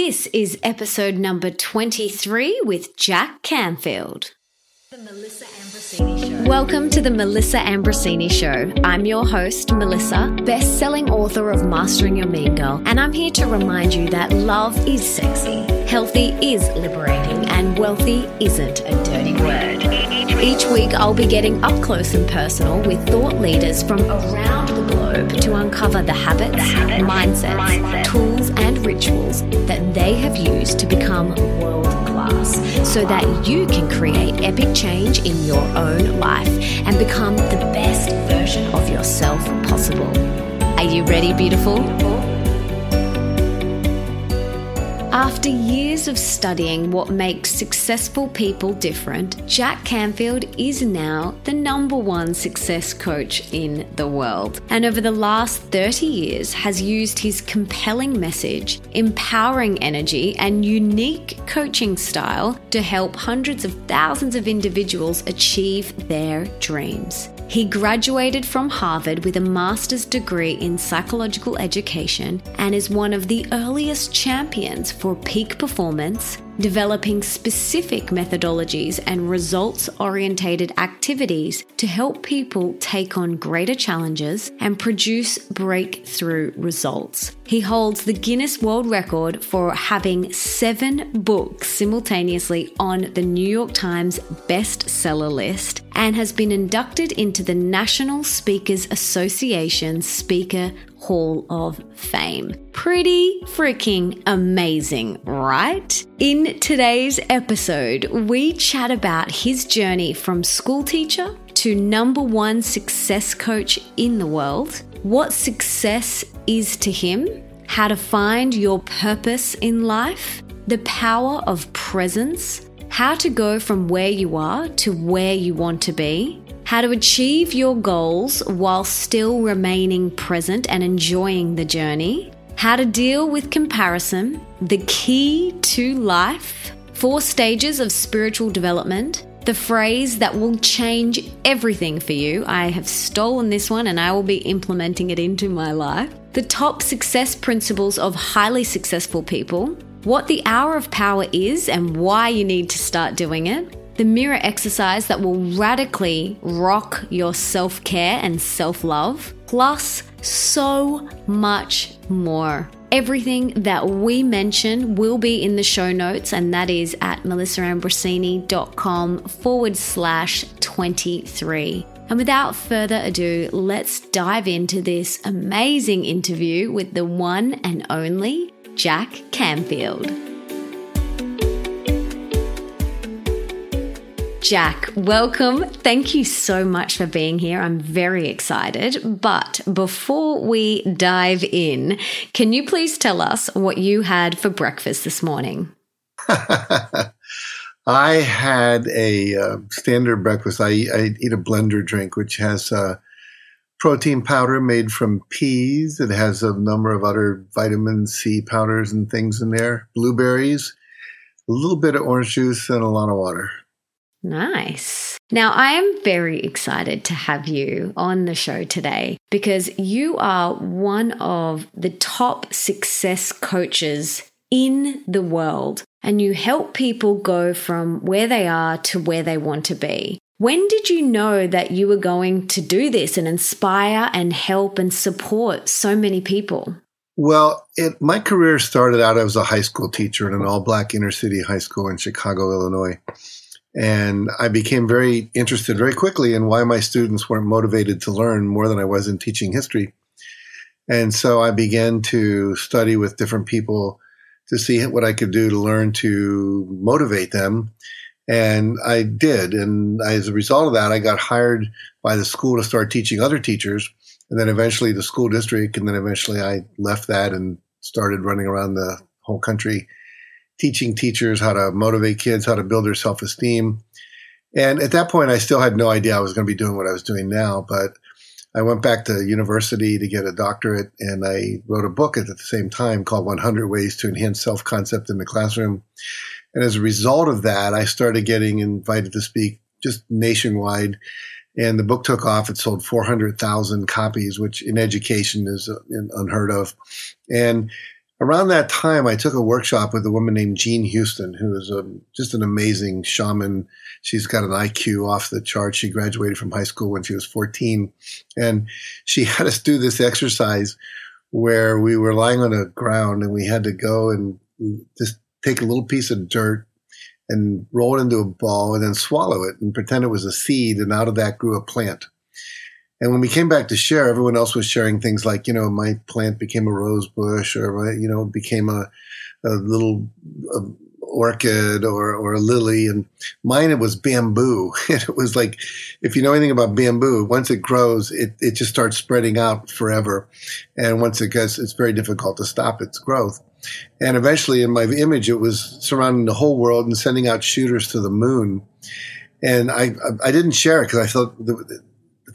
This is episode number 23 with Jack Canfield. The Melissa Ambrosini Show. Welcome to the Melissa Ambrosini Show. I'm your host, Melissa, best selling author of Mastering Your Mean Girl, and I'm here to remind you that love is sexy, healthy is liberating, and wealthy isn't a dirty word. Each week, I'll be getting up close and personal with thought leaders from around the globe to uncover the habits, the habits mindsets, mindset. tools, rituals that they have used to become world class so that you can create epic change in your own life and become the best version of yourself possible. Are you ready, beautiful? After years of studying what makes successful people different, Jack Canfield is now the number one success coach in the world. And over the last 30 years has used his compelling message, empowering energy, and unique coaching style to help hundreds of thousands of individuals achieve their dreams. He graduated from Harvard with a master's degree in psychological education and is one of the earliest champions for peak performance, developing specific methodologies and results orientated activities to help people take on greater challenges and produce breakthrough results. He holds the Guinness World Record for having seven books simultaneously on the New York Times bestseller list and has been inducted into the National Speakers Association Speaker Hall of Fame. Pretty freaking amazing, right? In today's episode, we chat about his journey from school teacher to number one success coach in the world, what success is to him, how to find your purpose in life, the power of presence, how to go from where you are to where you want to be, how to achieve your goals while still remaining present and enjoying the journey, how to deal with comparison, the key to life, four stages of spiritual development, the phrase that will change everything for you. I have stolen this one and I will be implementing it into my life. The top success principles of highly successful people, what the hour of power is and why you need to start doing it, the mirror exercise that will radically rock your self care and self love, plus so much more. Everything that we mention will be in the show notes, and that is at melissaambrosini.com forward slash 23. And without further ado, let's dive into this amazing interview with the one and only Jack Canfield. Jack, welcome. Thank you so much for being here. I'm very excited. But before we dive in, can you please tell us what you had for breakfast this morning? I had a uh, standard breakfast. I, I, eat a blender drink, which has uh, protein powder made from peas. It has a number of other vitamin C powders and things in there, blueberries, a little bit of orange juice, and a lot of water. Nice. Now, I am very excited to have you on the show today because you are one of the top success coaches in the world and you help people go from where they are to where they want to be. When did you know that you were going to do this and inspire and help and support so many people? Well, it, my career started out as a high school teacher in an all black inner city high school in Chicago, Illinois. And I became very interested very quickly in why my students weren't motivated to learn more than I was in teaching history. And so I began to study with different people to see what I could do to learn to motivate them. And I did. And as a result of that, I got hired by the school to start teaching other teachers. And then eventually the school district. And then eventually I left that and started running around the whole country teaching teachers how to motivate kids, how to build their self esteem. And at that point, I still had no idea I was going to be doing what I was doing now. But I went back to university to get a doctorate and I wrote a book at the same time called 100 Ways to Enhance Self Concept in the Classroom. And as a result of that, I started getting invited to speak just nationwide. And the book took off. It sold 400,000 copies, which in education is uh, unheard of. And around that time, I took a workshop with a woman named Jean Houston, who is a, just an amazing shaman. She's got an IQ off the chart. She graduated from high school when she was 14. And she had us do this exercise where we were lying on the ground and we had to go and just take a little piece of dirt and roll it into a ball and then swallow it and pretend it was a seed. And out of that grew a plant. And when we came back to share, everyone else was sharing things like, you know, my plant became a rose bush or, you know, became a, a little a orchid or, or a lily. And mine, it was bamboo. It was like, if you know anything about bamboo, once it grows, it, it just starts spreading out forever. And once it gets, it's very difficult to stop its growth. And eventually in my image, it was surrounding the whole world and sending out shooters to the moon. And I, I didn't share it because I thought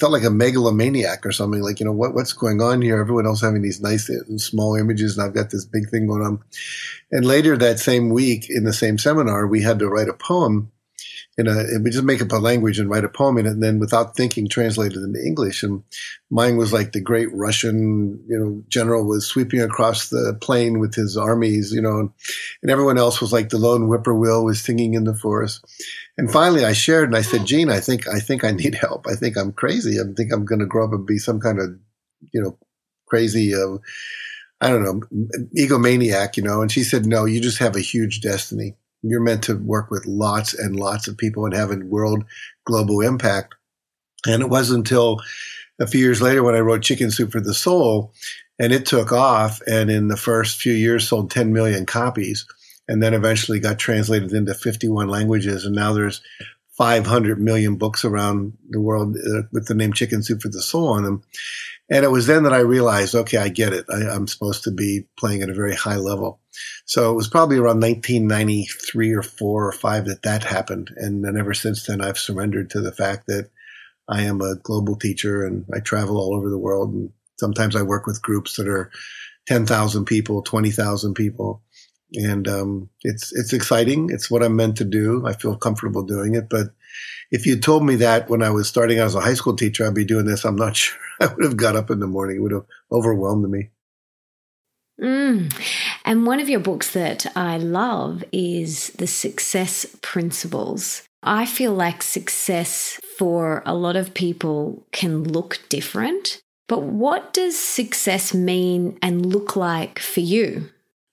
felt like a megalomaniac or something. Like, you know, what, what's going on here? Everyone else having these nice small images, and I've got this big thing going on. And later that same week in the same seminar, we had to write a poem in a, we just make up a language and write a poem in it, and then without thinking, translate it into English. And mine was like the great Russian, you know, general was sweeping across the plain with his armies, you know, and, and everyone else was like the lone whippoorwill was singing in the forest. And finally, I shared and I said, Jean, I think I think I need help. I think I'm crazy. I think I'm going to grow up and be some kind of, you know, crazy. Uh, I don't know, egomaniac, you know. And she said, No, you just have a huge destiny. You're meant to work with lots and lots of people and have a world global impact. And it wasn't until a few years later when I wrote Chicken Soup for the Soul, and it took off. And in the first few years, sold 10 million copies and then eventually got translated into 51 languages. And now there's 500 million books around the world uh, with the name Chicken Soup for the Soul on them. And it was then that I realized, okay, I get it. I, am supposed to be playing at a very high level. So it was probably around 1993 or four or five that that happened. And then ever since then, I've surrendered to the fact that I am a global teacher and I travel all over the world. And sometimes I work with groups that are 10,000 people, 20,000 people and um, it's it's exciting. It's what I'm meant to do. I feel comfortable doing it. But if you told me that when I was starting out as a high school teacher, I'd be doing this, I'm not sure I would have got up in the morning. It would have overwhelmed me. Mm. And one of your books that I love is The Success Principles. I feel like success for a lot of people can look different. But what does success mean and look like for you?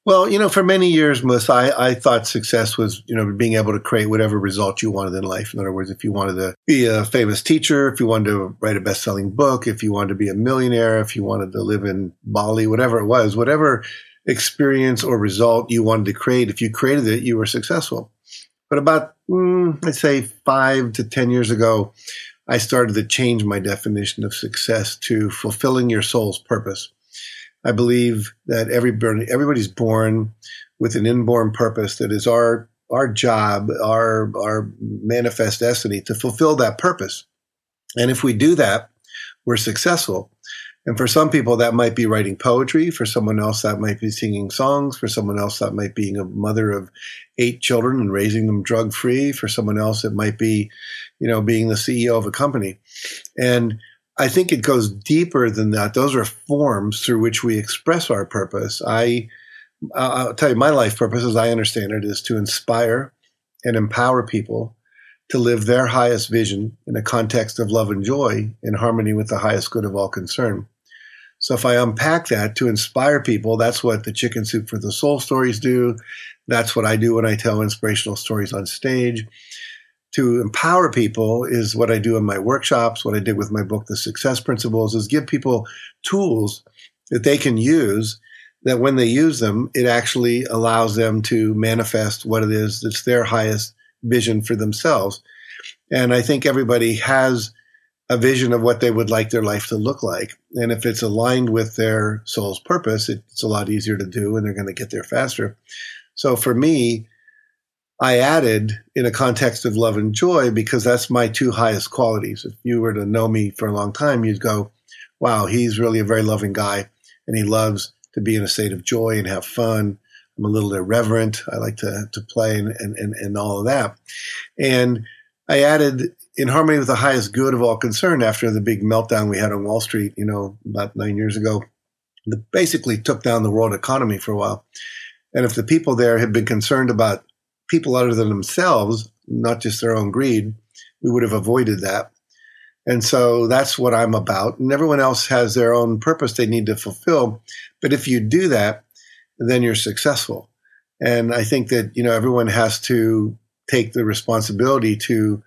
Well, you know, for many years, Melissa, I, I, thought success was, you know, being able to create whatever result you wanted in life. In other words, if you wanted to be a famous teacher, if you wanted to write a best selling book, if you wanted to be a millionaire, if you wanted to live in Bali, whatever it was, whatever experience or result you wanted to create, if you created it, you were successful. But about, mm, I'd say five to 10 years ago, I started to change my definition of success to fulfilling your soul's purpose. I believe that everybody, everybody's born with an inborn purpose that is our our job, our our manifest destiny to fulfill that purpose. And if we do that, we're successful. And for some people, that might be writing poetry. For someone else, that might be singing songs. For someone else, that might be being a mother of eight children and raising them drug free. For someone else, it might be, you know, being the CEO of a company. And I think it goes deeper than that. Those are forms through which we express our purpose. I, I'll tell you, my life purpose, as I understand it, is to inspire and empower people to live their highest vision in a context of love and joy in harmony with the highest good of all concern. So if I unpack that to inspire people, that's what the Chicken Soup for the Soul stories do. That's what I do when I tell inspirational stories on stage to empower people is what I do in my workshops, what I did with my book, The Success Principles, is give people tools that they can use that when they use them, it actually allows them to manifest what it is that's their highest vision for themselves. And I think everybody has a vision of what they would like their life to look like. And if it's aligned with their soul's purpose, it's a lot easier to do and they're going to get there faster. So for me, I added in a context of love and joy because that's my two highest qualities. If you were to know me for a long time, you'd go, wow, he's really a very loving guy and he loves to be in a state of joy and have fun. I'm a little irreverent. I like to, to play and, and, and, and all of that. And I added in harmony with the highest good of all concern after the big meltdown we had on Wall Street, you know, about nine years ago. that basically took down the world economy for a while. And if the people there had been concerned about people other than themselves, not just their own greed, we would have avoided that. And so that's what I'm about. And everyone else has their own purpose they need to fulfill. But if you do that, then you're successful. And I think that, you know, everyone has to take the responsibility to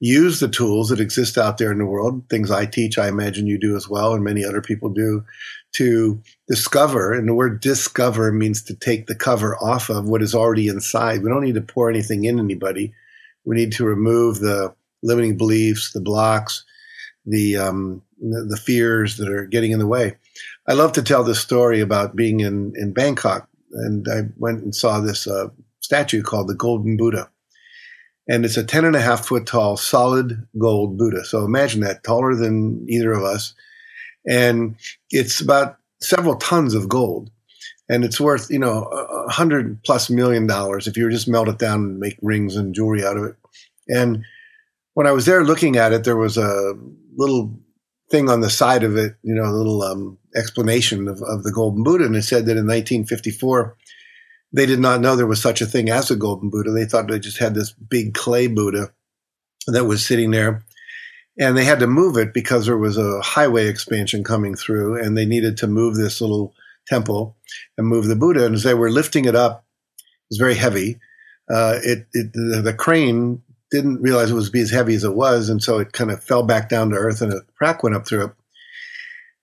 use the tools that exist out there in the world, things I teach, I imagine you do as well, and many other people do, to discover. And the word discover means to take the cover off of what is already inside. We don't need to pour anything in anybody. We need to remove the limiting beliefs, the blocks, the um, the fears that are getting in the way. I love to tell this story about being in in Bangkok, and I went and saw this uh, statue called the Golden Buddha, and it's a ten and a half foot tall solid gold Buddha. So imagine that, taller than either of us, and it's about several tons of gold. And it's worth, you know, a hundred plus million dollars if you were just melt it down and make rings and jewelry out of it. And when I was there looking at it, there was a little thing on the side of it, you know, a little um, explanation of, of the Golden Buddha. And it said that in 1954, they did not know there was such a thing as a Golden Buddha. They thought they just had this big clay Buddha that was sitting there. And they had to move it because there was a highway expansion coming through, and they needed to move this little temple and move the Buddha. And as they were lifting it up, it was very heavy. Uh, it, it the, crane didn't realize it was be as heavy as it was, and so it kind of fell back down to earth, and a crack went up through it.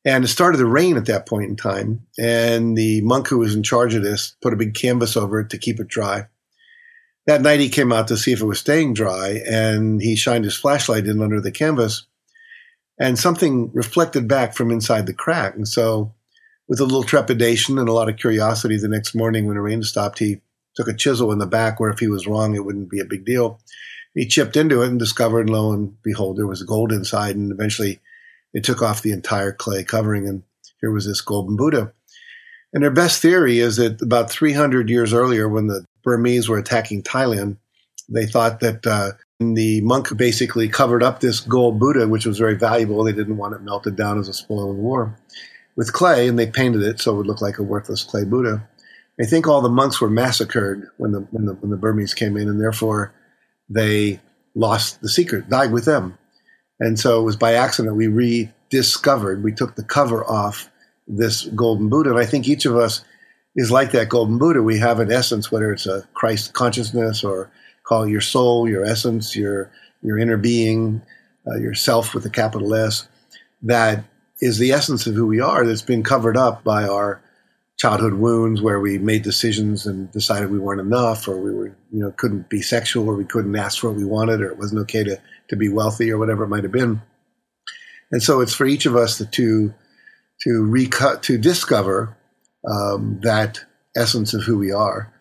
And it started to rain at that point in time, and the monk who was in charge of this put a big canvas over it to keep it dry. That night, he came out to see if it was staying dry, and he shined his flashlight in under the canvas, and something reflected back from inside the crack. And so, with a little trepidation and a lot of curiosity, the next morning when the rain stopped, he took a chisel in the back where if he was wrong, it wouldn't be a big deal he chipped into it and discovered, lo and behold, there was gold inside. And eventually it took off the entire clay covering. And here was this golden Buddha. And their best theory is that about 300 years earlier, when the Burmese were attacking Thailand, they thought that uh, the monk basically covered up this gold Buddha, which was very valuable. They didn't want it melted down as a spoil of war with clay, and they painted it so it would look like a worthless clay Buddha. I think all the monks were massacred when the when the, when the Burmese came in, and therefore they lost the secret, died with them. And so it was by accident we rediscovered, we took the cover off this golden Buddha. And I think each of us is like that golden Buddha. We have an essence, whether it's a Christ consciousness or call it your soul, your essence, your your inner being, uh, yourself with a capital S, that is the essence of who we are that's been covered up by our childhood wounds where we made decisions and decided we weren't enough or we were you know couldn't be sexual or we couldn't ask for what we wanted or it wasn't okay to to be wealthy or whatever it might have been. And so it's for each of us to to, recut to discover um, that essence of who we are.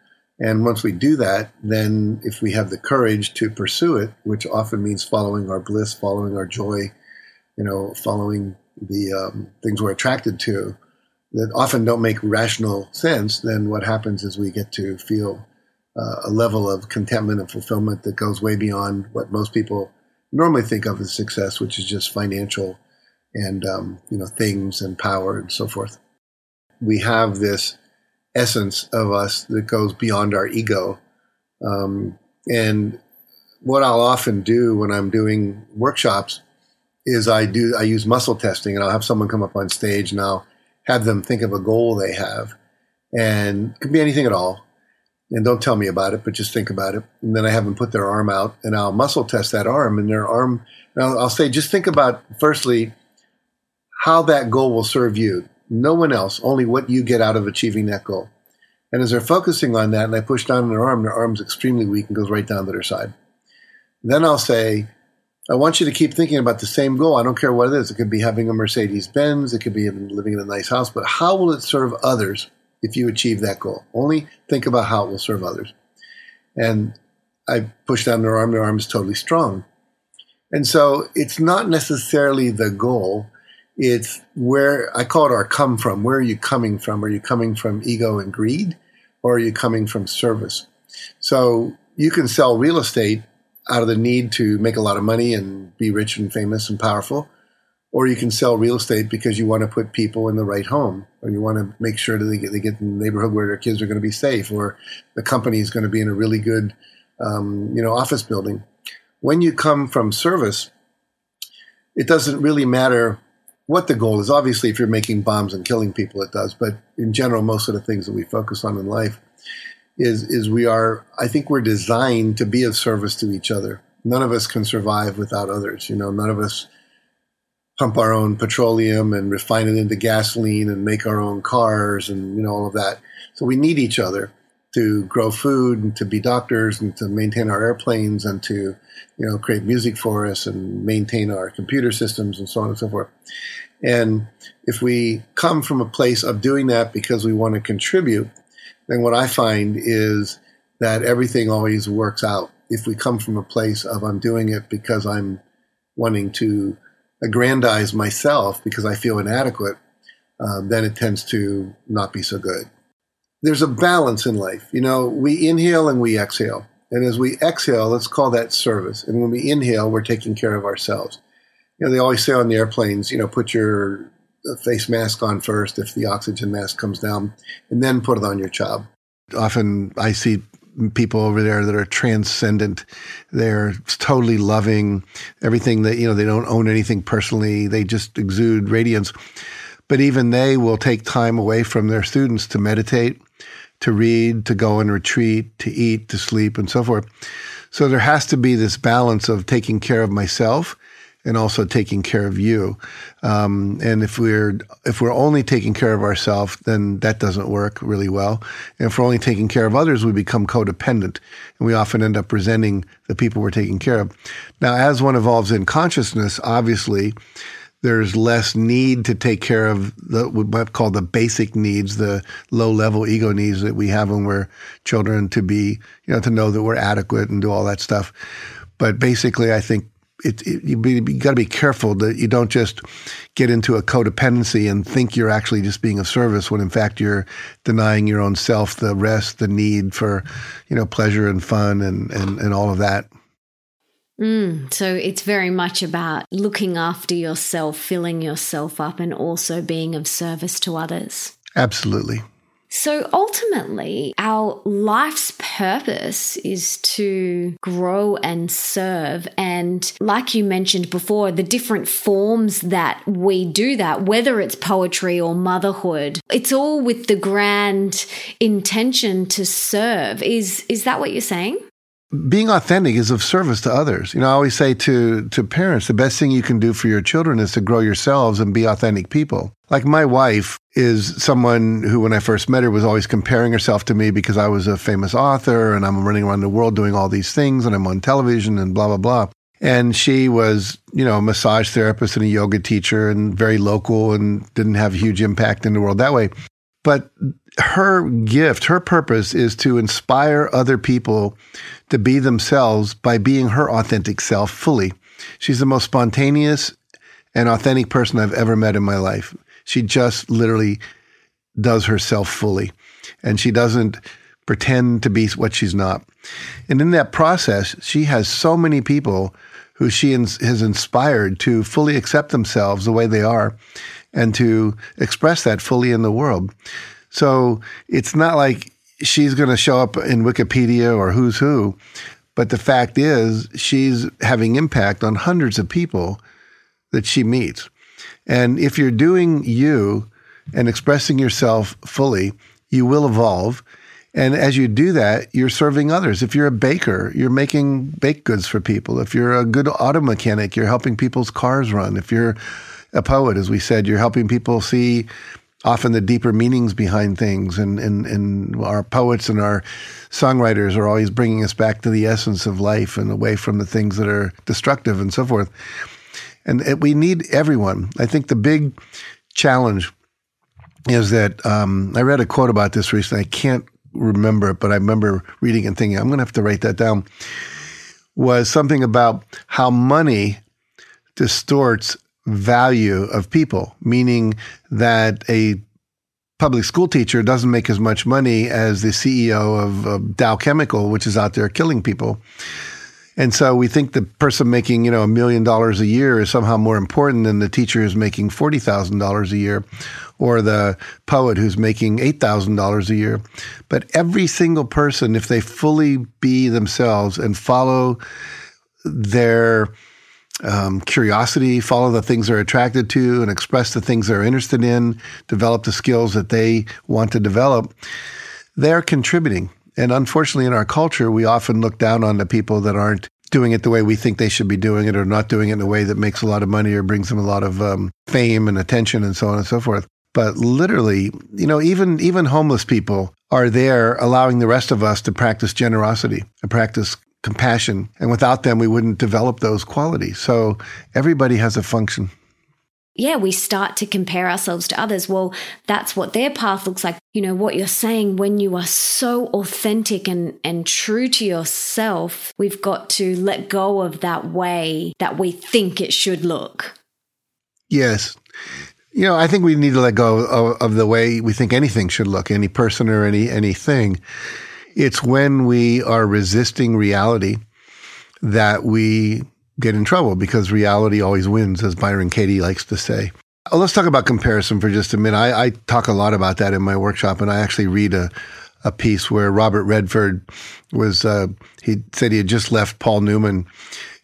And once we do that then if we have the courage to pursue it which often means following our bliss following our joy you know following the um, things we're attracted to that often don't make rational sense, then what happens is we get to feel uh, a level of contentment and fulfillment that goes way beyond what most people normally think of as success, which is just financial and um, you know things and power and so forth. We have this essence of us that goes beyond our ego, um, and what I'll often do when I'm doing workshops is I do I use muscle testing, and I'll have someone come up on stage and I'll have them think of a goal they have, and it can be anything at all. And don't tell me about it, but just think about it. And then I have them put their arm out, and I'll muscle test that arm, and their arm. I'll, I'll say, just think about firstly how that goal will serve you. No one else, only what you get out of achieving that goal. And as they're focusing on that, and I push down on their arm, their arm's extremely weak and goes right down to their side. Then I'll say, I want you to keep thinking about the same goal. I don't care what it is. It could be having a Mercedes Benz, it could be living in a nice house, but how will it serve others if you achieve that goal? Only think about how it will serve others. And I push down their arm, their arm is totally strong. And so it's not necessarily the goal, it's where I call it our come from. Where are you coming from? Are you coming from ego and greed, or are you coming from service? So you can sell real estate out of the need to make a lot of money and be rich and famous and powerful, or you can sell real estate because you want to put people in the right home, or you want to make sure that they get, they get in the neighborhood where their kids are going to be safe, or the company is going to be in a really good, um, you know, office building. When you come from service, it doesn't really matter what the goal is. Obviously, if you're making bombs and killing people, it does. But in general, most of the things that we focus on in life is is we are. I think we're designed to be of service to each other. None of us can survive without others. You know, none of us pump our own petroleum and refine it into gasoline and make our own cars and you know all of that. So we need each other to grow food and to be doctors and to maintain our airplanes and to you know create music for us and maintain our computer systems and so on and so forth. And if we come from a place of doing that because we want to contribute, then what I find is that everything always works out. If we come from a place of I'm doing it because I'm wanting to aggrandize myself because I feel inadequate, um, then it tends to not be so good. There's a balance in life. You know, we inhale and we exhale. And as we exhale, let's call that service. And when we inhale, we're taking care of ourselves. You know, they always say on the airplanes, you know, put your face mask on first if the oxygen mask comes down, and then put it on your job. Often I see people over there that are transcendent. They're totally loving everything that, you know, they don't own anything personally. They just exude radiance. But even they will take time away from their students to meditate, to read, to go and retreat, to eat, to sleep, and so forth. So there has to be this balance of taking care of myself and also taking care of you. Um, and if we're if we're only taking care of ourselves, then that doesn't work really well. And if we're only taking care of others, we become codependent, and we often end up resenting the people we're taking care of. Now, as one evolves in consciousness, obviously. There's less need to take care of the what we might call the basic needs, the low level ego needs that we have when we're children to be, you know, to know that we're adequate and do all that stuff. But basically, I think it, it, you, you got to be careful that you don't just get into a codependency and think you're actually just being of service when in fact you're denying your own self the rest, the need for, you know, pleasure and fun and, and, and all of that. Mm, so it's very much about looking after yourself, filling yourself up, and also being of service to others. Absolutely. So ultimately, our life's purpose is to grow and serve. And like you mentioned before, the different forms that we do that, whether it's poetry or motherhood, it's all with the grand intention to serve. Is, is that what you're saying? Being authentic is of service to others. You know, I always say to to parents, the best thing you can do for your children is to grow yourselves and be authentic people. Like my wife is someone who, when I first met her, was always comparing herself to me because I was a famous author and I'm running around the world doing all these things and I'm on television and blah blah blah. And she was, you know, a massage therapist and a yoga teacher and very local and didn't have a huge impact in the world that way. But her gift, her purpose is to inspire other people to be themselves by being her authentic self fully. She's the most spontaneous and authentic person I've ever met in my life. She just literally does herself fully and she doesn't pretend to be what she's not. And in that process, she has so many people who she has inspired to fully accept themselves the way they are and to express that fully in the world. So it's not like she's going to show up in Wikipedia or who's who, but the fact is she's having impact on hundreds of people that she meets. And if you're doing you and expressing yourself fully, you will evolve. And as you do that, you're serving others. If you're a baker, you're making baked goods for people. If you're a good auto mechanic, you're helping people's cars run. If you're a poet, as we said, you're helping people see often the deeper meanings behind things. And, and, and our poets and our songwriters are always bringing us back to the essence of life and away from the things that are destructive and so forth. And it, we need everyone. I think the big challenge is that um, I read a quote about this recently. I can't remember it, but I remember reading and thinking, I'm going to have to write that down. Was something about how money distorts value of people, meaning that a public school teacher doesn't make as much money as the CEO of, of Dow Chemical, which is out there killing people. And so we think the person making, you know, a million dollars a year is somehow more important than the teacher who's making $40,000 a year or the poet who's making $8,000 a year. But every single person, if they fully be themselves and follow their um, curiosity, follow the things they're attracted to, and express the things they're interested in, develop the skills that they want to develop, they're contributing. And unfortunately, in our culture, we often look down on the people that aren't doing it the way we think they should be doing it or not doing it in a way that makes a lot of money or brings them a lot of um, fame and attention and so on and so forth. But literally, you know, even even homeless people are there allowing the rest of us to practice generosity and practice compassion. And without them, we wouldn't develop those qualities. So everybody has a function yeah, we start to compare ourselves to others. Well, that's what their path looks like. You know, what you're saying when you are so authentic and, and true to yourself, we've got to let go of that way that we think it should look. Yes. You know, I think we need to let go of, of the way we think anything should look, any person or any anything. It's when we are resisting reality that we get in trouble because reality always wins, as Byron Katie likes to say. Well, let's talk about comparison for just a minute. I, I, talk a lot about that in my workshop, and I actually read a, a piece where Robert Redford was, uh, he said he had just left Paul Newman.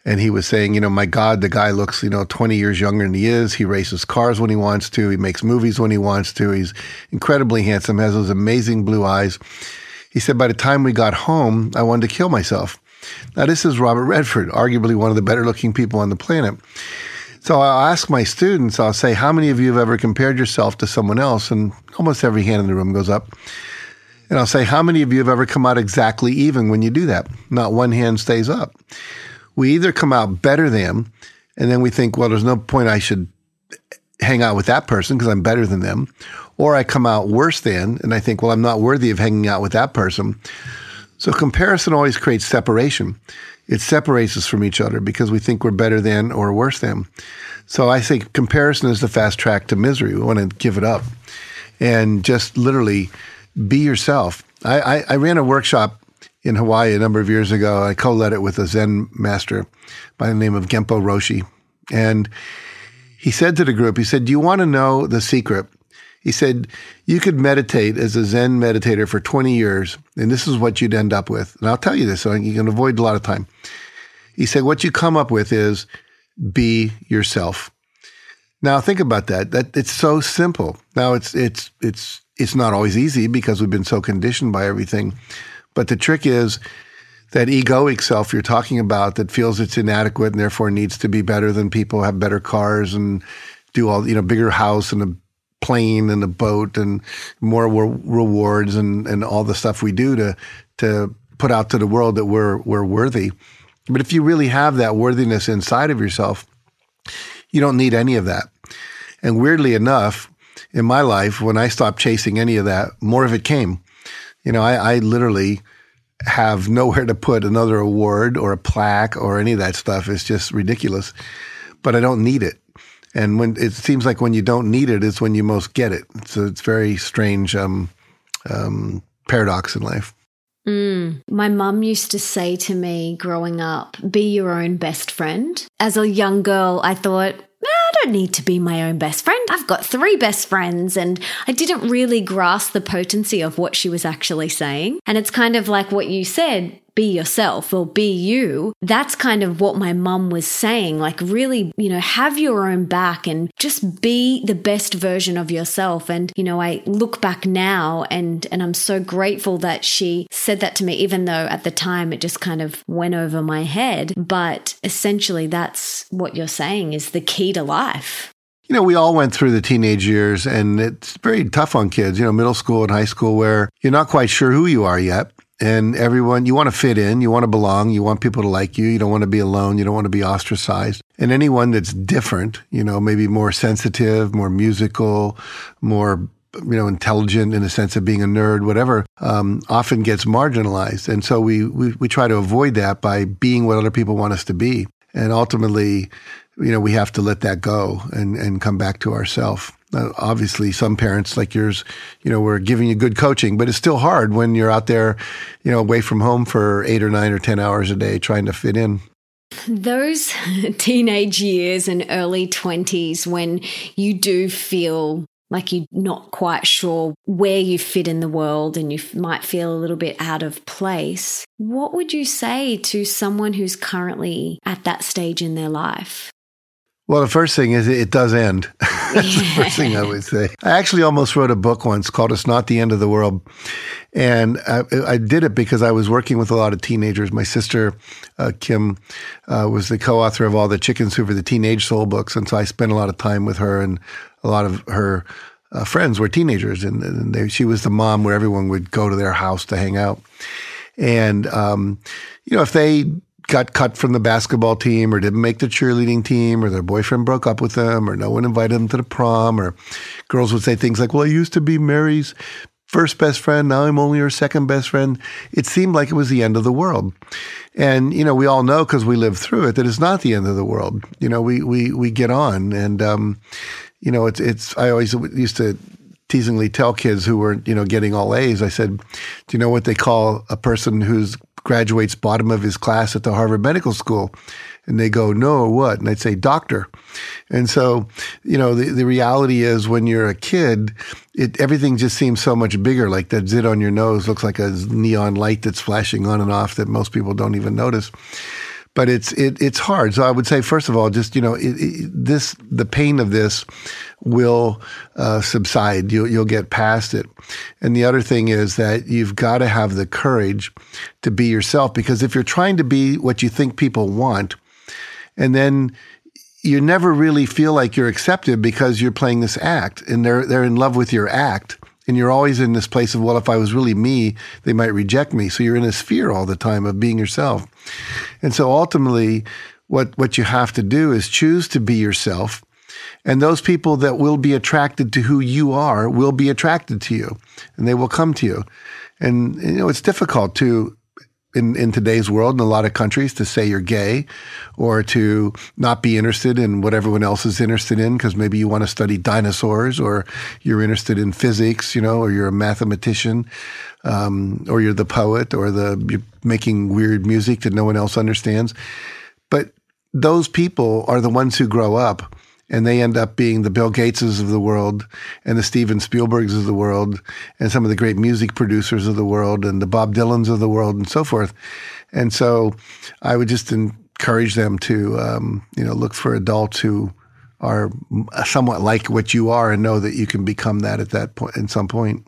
And he was saying, you know, my God, the guy looks, you know, 20 years younger than he is. He races cars when he wants to. He makes movies when he wants to. He's incredibly handsome, has those amazing blue eyes. He said, by the time we got home, I wanted to kill myself. Now, this is Robert Redford, arguably one of the better looking people on the planet. So I'll ask my students, I'll say, how many of you have ever compared yourself to someone else? And almost every hand in the room goes up. And I'll say, how many of you have ever come out exactly even when you do that? Not one hand stays up. We either come out better than, and then we think, well, there's no point I should hang out with that person because I'm better than them. Or I come out worse than, and I think, well, I'm not worthy of hanging out with that person. So comparison always creates separation. It separates us from each other because we think we're better than or worse than. So I think comparison is the fast track to misery. We want to give it up and just literally be yourself. I, I, I ran a workshop in Hawaii a number of years ago. I co-led it with a Zen master by the name of Genpo Roshi. And he said to the group, he said, do you want to know the secret he said, You could meditate as a Zen meditator for 20 years, and this is what you'd end up with. And I'll tell you this so you can avoid a lot of time. He said, What you come up with is be yourself. Now think about that. That it's so simple. Now it's it's it's it's not always easy because we've been so conditioned by everything. But the trick is that egoic self you're talking about that feels it's inadequate and therefore needs to be better than people, have better cars and do all you know, bigger house and a plane and a boat and more re- rewards and, and all the stuff we do to to put out to the world that we're we're worthy. But if you really have that worthiness inside of yourself, you don't need any of that. And weirdly enough, in my life, when I stopped chasing any of that, more of it came. You know, I, I literally have nowhere to put another award or a plaque or any of that stuff. It's just ridiculous. But I don't need it. And when it seems like when you don't need it is when you most get it. So it's very strange um, um, paradox in life. Mm. My mum used to say to me growing up, be your own best friend. As a young girl, I thought, I don't need to be my own best friend. I've got three best friends. And I didn't really grasp the potency of what she was actually saying. And it's kind of like what you said be yourself or be you. That's kind of what my mum was saying. Like, really, you know, have your own back and just be the best version of yourself. And, you know, I look back now and, and I'm so grateful that she said that to me, even though at the time it just kind of went over my head. But essentially, that's what you're saying is the key to life. You know, we all went through the teenage years and it's very tough on kids, you know, middle school and high school where you're not quite sure who you are yet and everyone you want to fit in you want to belong you want people to like you you don't want to be alone you don't want to be ostracized. And anyone that's different you know maybe more sensitive more musical more you know intelligent in the sense of being a nerd whatever um, often gets marginalized. And so we, we we try to avoid that by being what other people want us to be. And ultimately you know we have to let that go and and come back to ourself Uh, obviously, some parents like yours, you know, were giving you good coaching, but it's still hard when you're out there, you know, away from home for eight or nine or 10 hours a day trying to fit in. Those teenage years and early 20s when you do feel like you're not quite sure where you fit in the world and you might feel a little bit out of place. What would you say to someone who's currently at that stage in their life? Well, the first thing is it does end. That's the first thing I would say. I actually almost wrote a book once called It's Not the End of the World. And I, I did it because I was working with a lot of teenagers. My sister, uh, Kim, uh, was the co author of all the Chicken Soup for the Teenage Soul books. And so I spent a lot of time with her, and a lot of her uh, friends were teenagers. And, and they, she was the mom where everyone would go to their house to hang out. And, um, you know, if they got cut from the basketball team or didn't make the cheerleading team or their boyfriend broke up with them or no one invited them to the prom or girls would say things like, well, I used to be Mary's first best friend. Now I'm only her second best friend. It seemed like it was the end of the world. And, you know, we all know because we lived through it that it's not the end of the world. You know, we, we, we get on and, um, you know, it's, it's, I always used to teasingly tell kids who were, you know, getting all A's, I said, do you know what they call a person who's graduates bottom of his class at the Harvard Medical School. And they go, no, what? And I'd say, doctor. And so, you know, the, the reality is when you're a kid, it, everything just seems so much bigger. Like that zit on your nose looks like a neon light that's flashing on and off that most people don't even notice but it's it, it's hard. So I would say, first of all, just you know, it, it, this the pain of this will uh, subside. You'll you'll get past it. And the other thing is that you've got to have the courage to be yourself because if you're trying to be what you think people want, and then you never really feel like you're accepted because you're playing this act, and they're they're in love with your act and you're always in this place of well if i was really me they might reject me so you're in this fear all the time of being yourself and so ultimately what what you have to do is choose to be yourself and those people that will be attracted to who you are will be attracted to you and they will come to you and you know it's difficult to in, in today's world in a lot of countries to say you're gay or to not be interested in what everyone else is interested in because maybe you want to study dinosaurs or you're interested in physics, you know, or you're a mathematician, um, or you're the poet or the you're making weird music that no one else understands. But those people are the ones who grow up and they end up being the Bill Gateses of the world and the Steven Spielbergs of the world and some of the great music producers of the world and the Bob Dylans of the world and so forth. And so I would just encourage them to, um, you know, look for adults who are somewhat like what you are and know that you can become that at that point, at some point.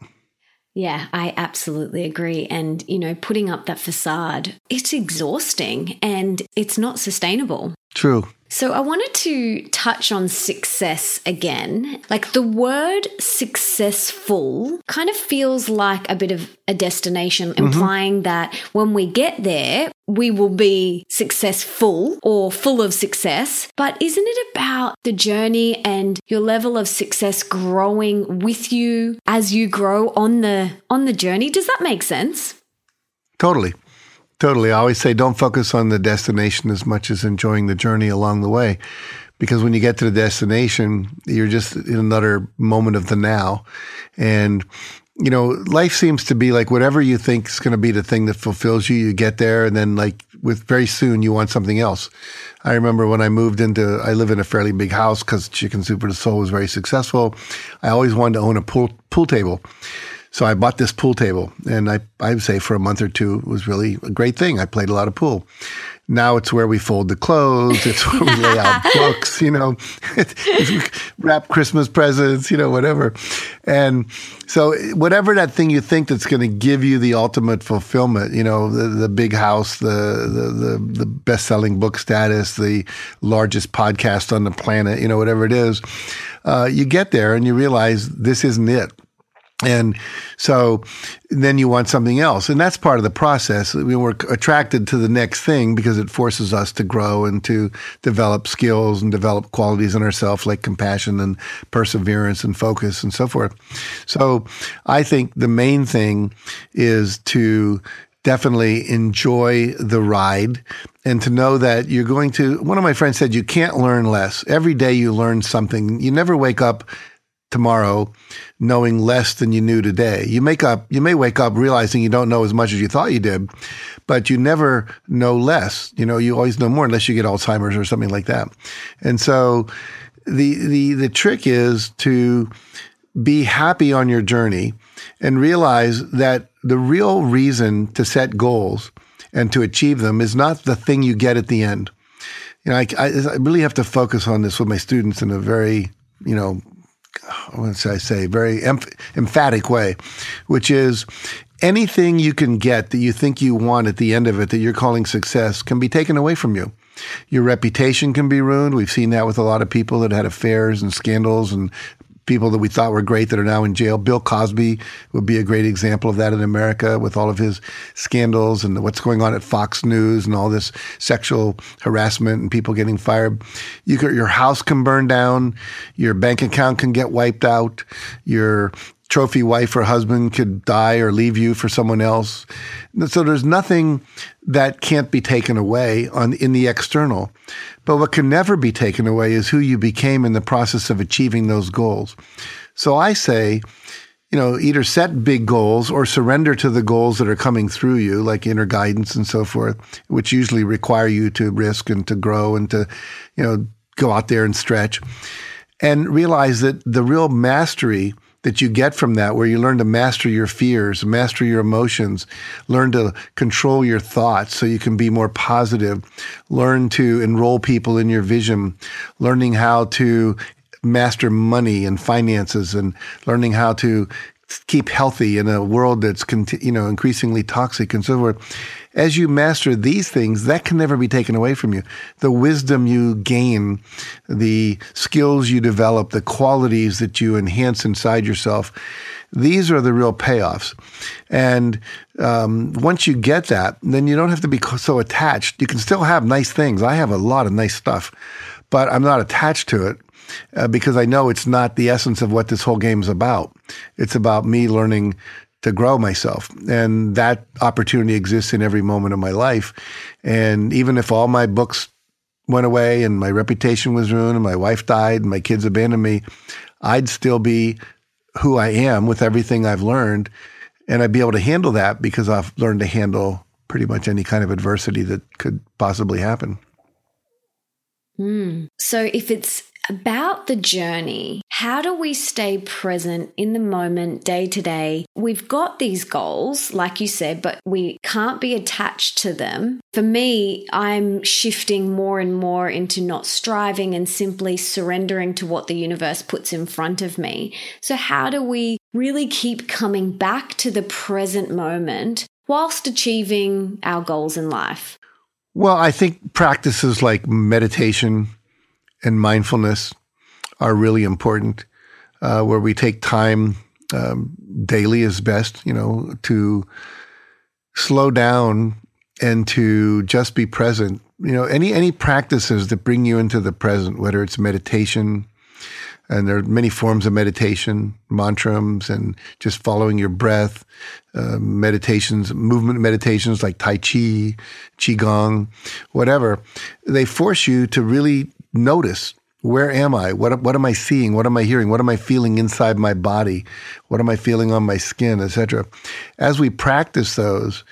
Yeah, I absolutely agree. And, you know, putting up that facade, it's exhausting and it's not sustainable. True. So I wanted to touch on success again. Like the word successful kind of feels like a bit of a destination, mm-hmm. implying that when we get there, we will be successful or full of success. But isn't it about the journey and your level of success growing with you as you grow on the on the journey? Does that make sense? Totally. Totally. I always say don't focus on the destination as much as enjoying the journey along the way. Because when you get to the destination, you're just in another moment of the now. And, you know, life seems to be like whatever you think is going to be the thing that fulfills you, you get there. And then, like, with very soon, you want something else. I remember when I moved into, I live in a fairly big house because Chicken Soup for the Soul was very successful. I always wanted to own a pool, pool table. So I bought this pool table, and I I would say for a month or two it was really a great thing. I played a lot of pool. Now it's where we fold the clothes. It's where we lay out books. You know, wrap Christmas presents. You know, whatever. And so whatever that thing you think that's going to give you the ultimate fulfillment. You know, the the big house, the the the, the best selling book status, the largest podcast on the planet. You know, whatever it is. Uh, you get there and you realize this isn't it. And so then you want something else. And that's part of the process. We were attracted to the next thing because it forces us to grow and to develop skills and develop qualities in ourselves like compassion and perseverance and focus and so forth. So I think the main thing is to definitely enjoy the ride and to know that you're going to one of my friends said you can't learn less every day you learn something you never wake up tomorrow knowing less than you knew today. You make up, you may wake up realizing you don't know as much as you thought you did, but you never know less. You know, you always know more unless you get Alzheimer's or something like that. And so the, the, the trick is to be happy on your journey and realize that the real reason to set goals and to achieve them is not the thing you get at the end. You know, I, I, really have to focus on this with my students in a very, you know, what should I say, very emph- emphatic way, which is anything you can get that you think you want at the end of it that you're calling success can be taken away from you. Your reputation can be ruined. We've seen that with a lot of people that had affairs and scandals and people that we thought were great that are now in jail. Bill Cosby would be a great example of that in America with all of his scandals and what's going on at Fox News and all this sexual harassment and people getting fired. You could, your house can burn down, your bank account can get wiped out, your trophy wife or husband could die or leave you for someone else. So there's nothing that can't be taken away on in the external. But what can never be taken away is who you became in the process of achieving those goals. So I say, you know, either set big goals or surrender to the goals that are coming through you, like inner guidance and so forth, which usually require you to risk and to grow and to, you know, go out there and stretch. And realize that the real mastery that you get from that, where you learn to master your fears, master your emotions, learn to control your thoughts so you can be more positive, learn to enroll people in your vision, learning how to master money and finances and learning how to keep healthy in a world that's you know increasingly toxic and so forth as you master these things, that can never be taken away from you. The wisdom you gain, the skills you develop, the qualities that you enhance inside yourself, these are the real payoffs. And um, once you get that, then you don't have to be so attached. You can still have nice things. I have a lot of nice stuff, but I'm not attached to it. Uh, because I know it's not the essence of what this whole game is about. It's about me learning to grow myself. And that opportunity exists in every moment of my life. And even if all my books went away and my reputation was ruined and my wife died and my kids abandoned me, I'd still be who I am with everything I've learned. And I'd be able to handle that because I've learned to handle pretty much any kind of adversity that could possibly happen. Mm. So if it's about the journey. How do we stay present in the moment, day to day? We've got these goals, like you said, but we can't be attached to them. For me, I'm shifting more and more into not striving and simply surrendering to what the universe puts in front of me. So, how do we really keep coming back to the present moment whilst achieving our goals in life? Well, I think practices like meditation, and mindfulness are really important, uh, where we take time um, daily is best, you know, to slow down and to just be present. You know, any any practices that bring you into the present, whether it's meditation, and there are many forms of meditation, mantras, and just following your breath, uh, meditations, movement meditations like Tai Chi, Qigong, whatever. They force you to really notice where am I? What, what am I seeing? What am I hearing? What am I feeling inside my body? What am I feeling on my skin, etc. As we practice those,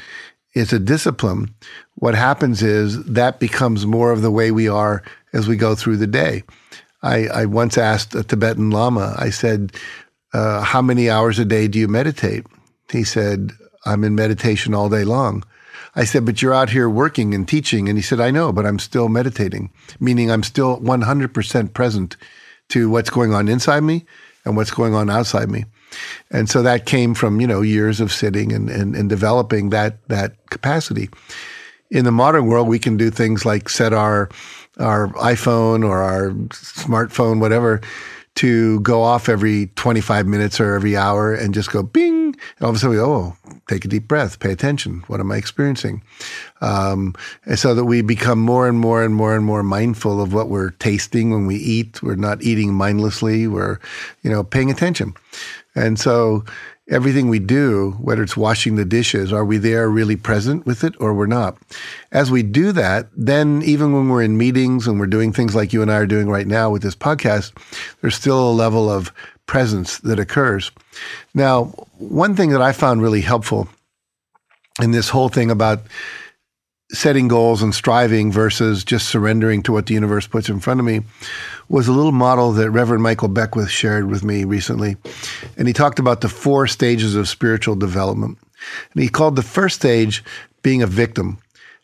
it's a discipline. What happens is that becomes more of the way we are as we go through the day. I, I once asked a Tibetan Lama, I said, uh, How many hours a day do you meditate? He said, I'm in meditation all day long. I said, but you're out here working and teaching. And he said, I know, but I'm still meditating, meaning I'm still 100% present to what's going on inside me and what's going on outside me. And so that came from, you know, years of sitting and, and, and developing that, that capacity. In the modern world, we can do things like set our, our iPhone or our smartphone, whatever, to go off every 25 minutes or every hour and just go bing. And all of a sudden we go, oh, take a deep breath, pay attention. What am I experiencing? Um, so that we become more and more and more and more mindful of what we're tasting when we eat. We're not eating mindlessly. We're, you know, paying attention. And so everything we do, whether it's washing the dishes, are we there really present with it or we're not? As we do that, then even when we're in meetings and we're doing things like you and I are doing right now with this podcast, there's still a level of presence that occurs. Now, one thing that I found really helpful in this whole thing about setting goals and striving versus just surrendering to what the universe puts in front of me was a little model that Reverend Michael Beckwith shared with me recently. And he talked about the four stages of spiritual development. And he called the first stage being a victim.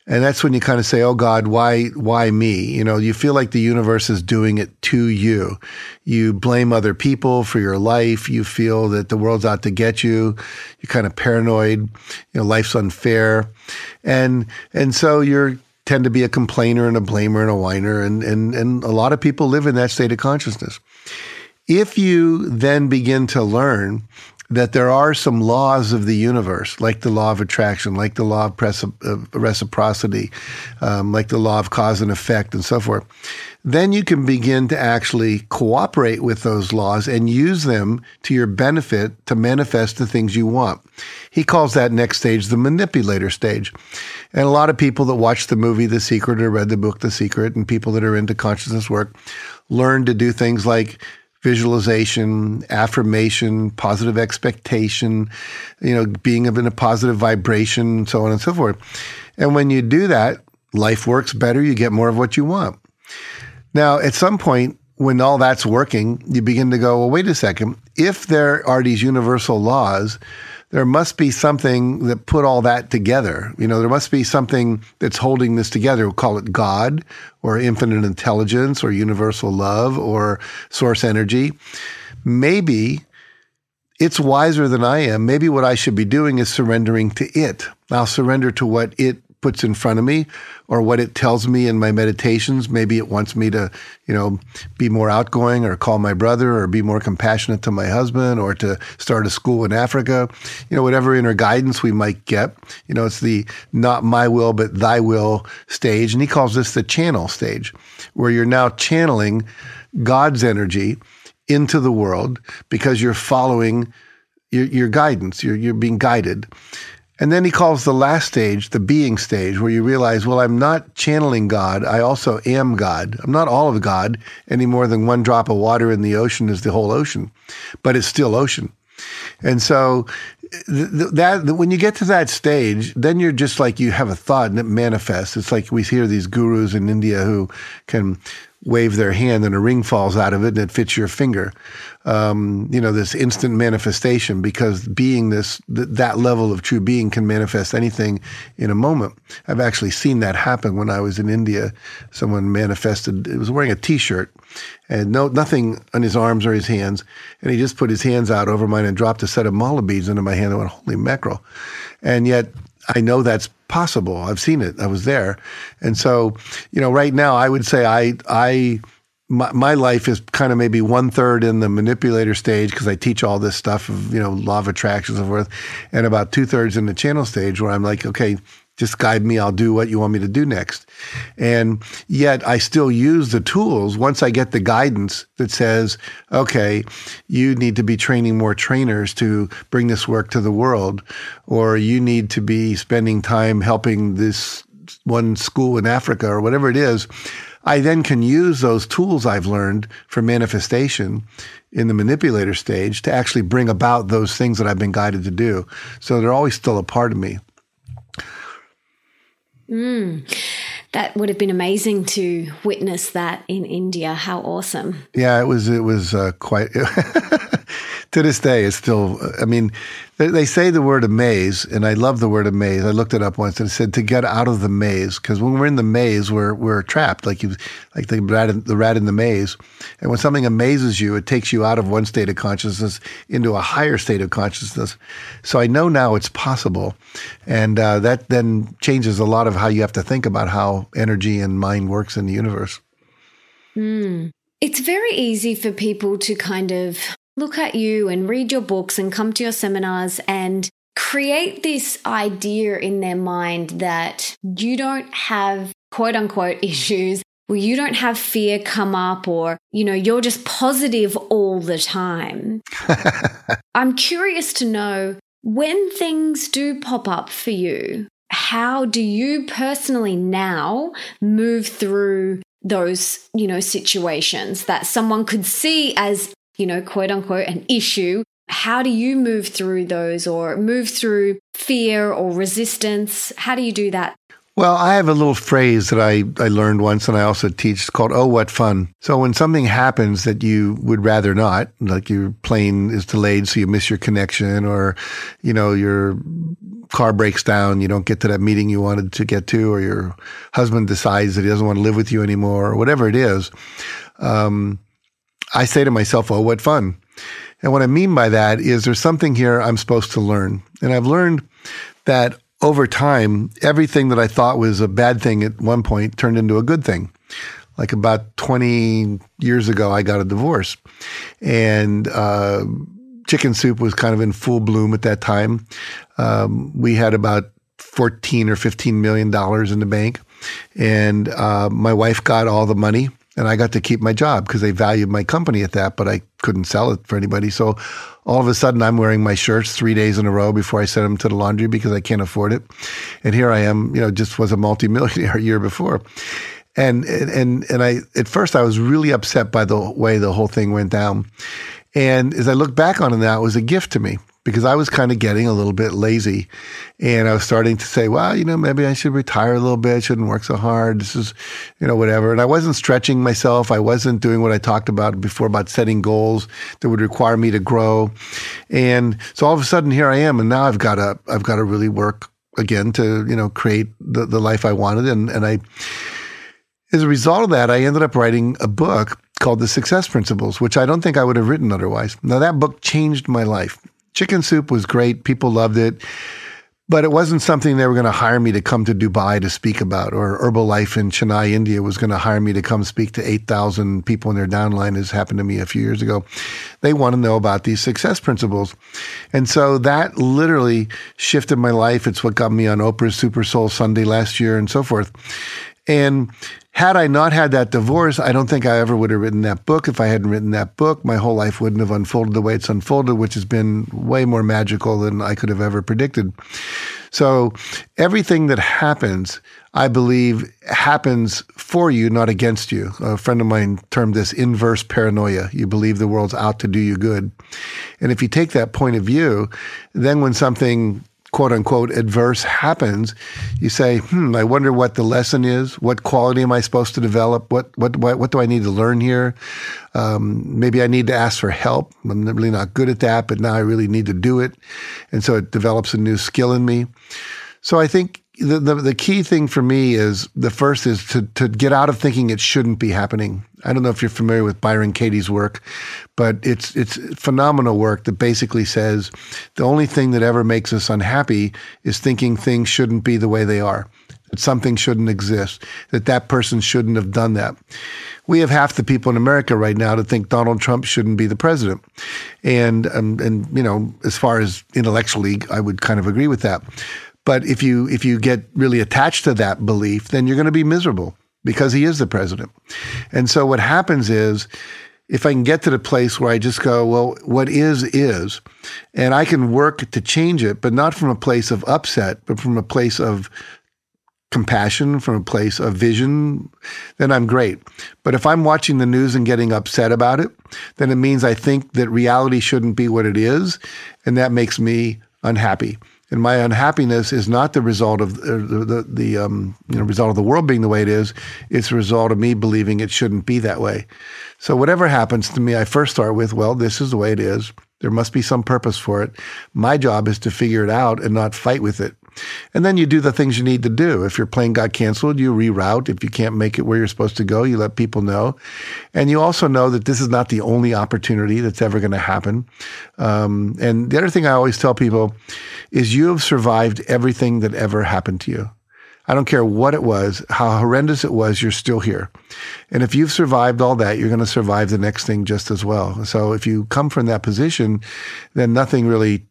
And that's when you kind of say, "Oh God, why why me?" You know, you feel like the universe is doing it to you. You blame other people for your life. You feel that the world's out to get you. You're kind of paranoid. You know, life's unfair. And and so you're tend to be a complainer and a blamer and a whiner and and and a lot of people live in that state of consciousness. If you then begin to learn that there are some laws of the universe, like the law of attraction, like the law of reciprocity, um, like the law of cause and effect, and so forth, then you can begin to actually cooperate with those laws and use them to your benefit to manifest the things you want. He calls that next stage the manipulator stage. And a lot of people that watch the movie The Secret or read the book The Secret and people that are into consciousness work learn to do things like visualization, affirmation, positive expectation, you know, being in a positive vibration, and so on and so forth. And when you do that, life works better, you get more of what you want. Now, at some point, when all that's working, you begin to go, well, wait a second. If there are these universal laws, there must be something that put all that together. You know, there must be something that's holding this together. We'll call it God or infinite intelligence or universal love or source energy. Maybe it's wiser than I am. Maybe what I should be doing is surrendering to it. I'll surrender to what it puts in front of me or what it tells me in my meditations. Maybe it wants me to, you know, be more outgoing or call my brother or be more compassionate to my husband or to start a school in Africa. You know, whatever inner guidance we might get. You know, it's the not my will, but thy will stage. And he calls this the channel stage, where you're now channeling God's energy into the world because you're following your, your guidance. You're, you're being guided. And then he calls the last stage the being stage, where you realize, well, I'm not channeling God. I also am God. I'm not all of God any more than one drop of water in the ocean is the whole ocean, but it's still ocean. And so that when you get to that stage, then you're just like you have a thought and it manifests. It's like we hear these gurus in India who can wave their hand and a ring falls out of it and it fits your finger. Um, you know, this instant manifestation because being this, th- that level of true being can manifest anything in a moment. I've actually seen that happen when I was in India. Someone manifested, it was wearing a t-shirt and no, nothing on his arms or his hands. And he just put his hands out over mine and dropped a set of mala beads into my hand. I went, holy mackerel. And yet I know that's possible. I've seen it. I was there. And so, you know, right now I would say I, I, my, my life is kind of maybe one third in the manipulator stage because I teach all this stuff of, you know, law of attraction and so forth, and about two thirds in the channel stage where I'm like, okay, just guide me. I'll do what you want me to do next. And yet I still use the tools once I get the guidance that says, okay, you need to be training more trainers to bring this work to the world, or you need to be spending time helping this one school in Africa or whatever it is. I then can use those tools I've learned for manifestation in the manipulator stage to actually bring about those things that I've been guided to do. So they're always still a part of me. Mm. That would have been amazing to witness that in India. How awesome! Yeah, it was. It was uh, quite. to this day, it's still. I mean, they, they, say the word amaze, and I love the word amaze. I looked it up once and it said to get out of the maze because when we're in the maze, we're we're trapped, like you, like the rat, in, the rat in the maze. And when something amazes you, it takes you out of one state of consciousness into a higher state of consciousness. So I know now it's possible, and uh, that then changes a lot of how you have to think about how energy and mind works in the universe. Mm. It's very easy for people to kind of look at you and read your books and come to your seminars and create this idea in their mind that you don't have quote unquote issues or you don't have fear come up or, you know, you're just positive all the time. I'm curious to know when things do pop up for you, how do you personally now move through those, you know, situations that someone could see as you know, quote unquote, an issue, how do you move through those or move through fear or resistance? How do you do that? Well, I have a little phrase that I, I learned once and I also teach it's called, oh, what fun. So when something happens that you would rather not, like your plane is delayed so you miss your connection or, you know, your car breaks down, you don't get to that meeting you wanted to get to, or your husband decides that he doesn't want to live with you anymore, or whatever it is, um, I say to myself, oh, what fun. And what I mean by that is there's something here I'm supposed to learn. And I've learned that over time, everything that I thought was a bad thing at one point turned into a good thing. Like about 20 years ago, I got a divorce. And uh, chicken soup was kind of in full bloom at that time. Um, we had about 14 or 15 million dollars in the bank. And uh, my wife got all the money and I got to keep my job because they valued my company at that, but I couldn't sell it for anybody. So all of a sudden, I'm wearing my shirts three days in a row before I send them to the laundry because I can't afford it. And here I am, you know, just was a multimillionaire a year before. And, and, and I, at first I was really upset by the way the whole thing went down. And as I look back on it now, it was a gift to me because I was kind of getting a little bit lazy and I was starting to say, well, you know, maybe I should retire a little bit. shouldn't work so hard. This is, you know, whatever. And I wasn't stretching myself. I wasn't doing what I talked about before about setting goals that would require me to grow. And so all of a sudden here I am. And now I've got to, I've got to really work again to, you know, create the, the life I wanted. And, and I, as a result of that, I ended up writing a book called The Success Principles, which I don't think I would have written otherwise. Now that book changed my life. Chicken soup was great. People loved it. But it wasn't something they were going to hire me to come to Dubai to speak about, or Herbalife in Chennai, India was going to hire me to come speak to 8,000 people in their downline, as happened to me a few years ago. They want to know about these success principles. And so that literally shifted my life. It's what got me on Oprah's Super Soul Sunday last year and so forth. And had I not had that divorce, I don't think I ever would have written that book. If I hadn't written that book, my whole life wouldn't have unfolded the way it's unfolded, which has been way more magical than I could have ever predicted. So everything that happens, I believe, happens for you, not against you. A friend of mine termed this inverse paranoia. You believe the world's out to do you good. And if you take that point of view, then when something quote unquote adverse happens, you say, hmm, I wonder what the lesson is. What quality am I supposed to develop? What, what, what, what do I need to learn here? Um, maybe I need to ask for help. I'm really not good at that, but now I really need to do it. And so it develops a new skill in me. So I think the, the, the key thing for me is the first is to to get out of thinking it shouldn't be happening. I don't know if you're familiar with Byron Katie's work, but it's it's phenomenal work that basically says the only thing that ever makes us unhappy is thinking things shouldn't be the way they are. That something shouldn't exist, that that person shouldn't have done that. We have half the people in America right now to think Donald Trump shouldn't be the president, and um, and you know, as far as intellectually, I would kind of agree with that. But if you if you get really attached to that belief, then you're going to be miserable because he is the president. And so what happens is if I can get to the place where I just go, well, what is is, and I can work to change it, but not from a place of upset, but from a place of compassion, from a place of vision, then I'm great. But if I'm watching the news and getting upset about it, then it means I think that reality shouldn't be what it is, and that makes me unhappy and my unhappiness is not the result of uh, the the, the um, you know, result of the world being the way it is. It's a result of me believing it shouldn't be that way. So whatever happens to me, I first start with, well, this is the way it is. There must be some purpose for it. My job is to figure it out and not fight with it. And then you do the things you need to do. If your plane got canceled, you reroute. If you can't make it where you're supposed to go, you let people know. And you also know that this is not the only opportunity that's ever going to happen. Um, and the other thing I always tell people is you have survived everything that ever happened to you. I don't care what it was, how horrendous it was, you're still here. And if you've survived all that, you're going to survive the next thing just as well. So if you come from that position, then nothing really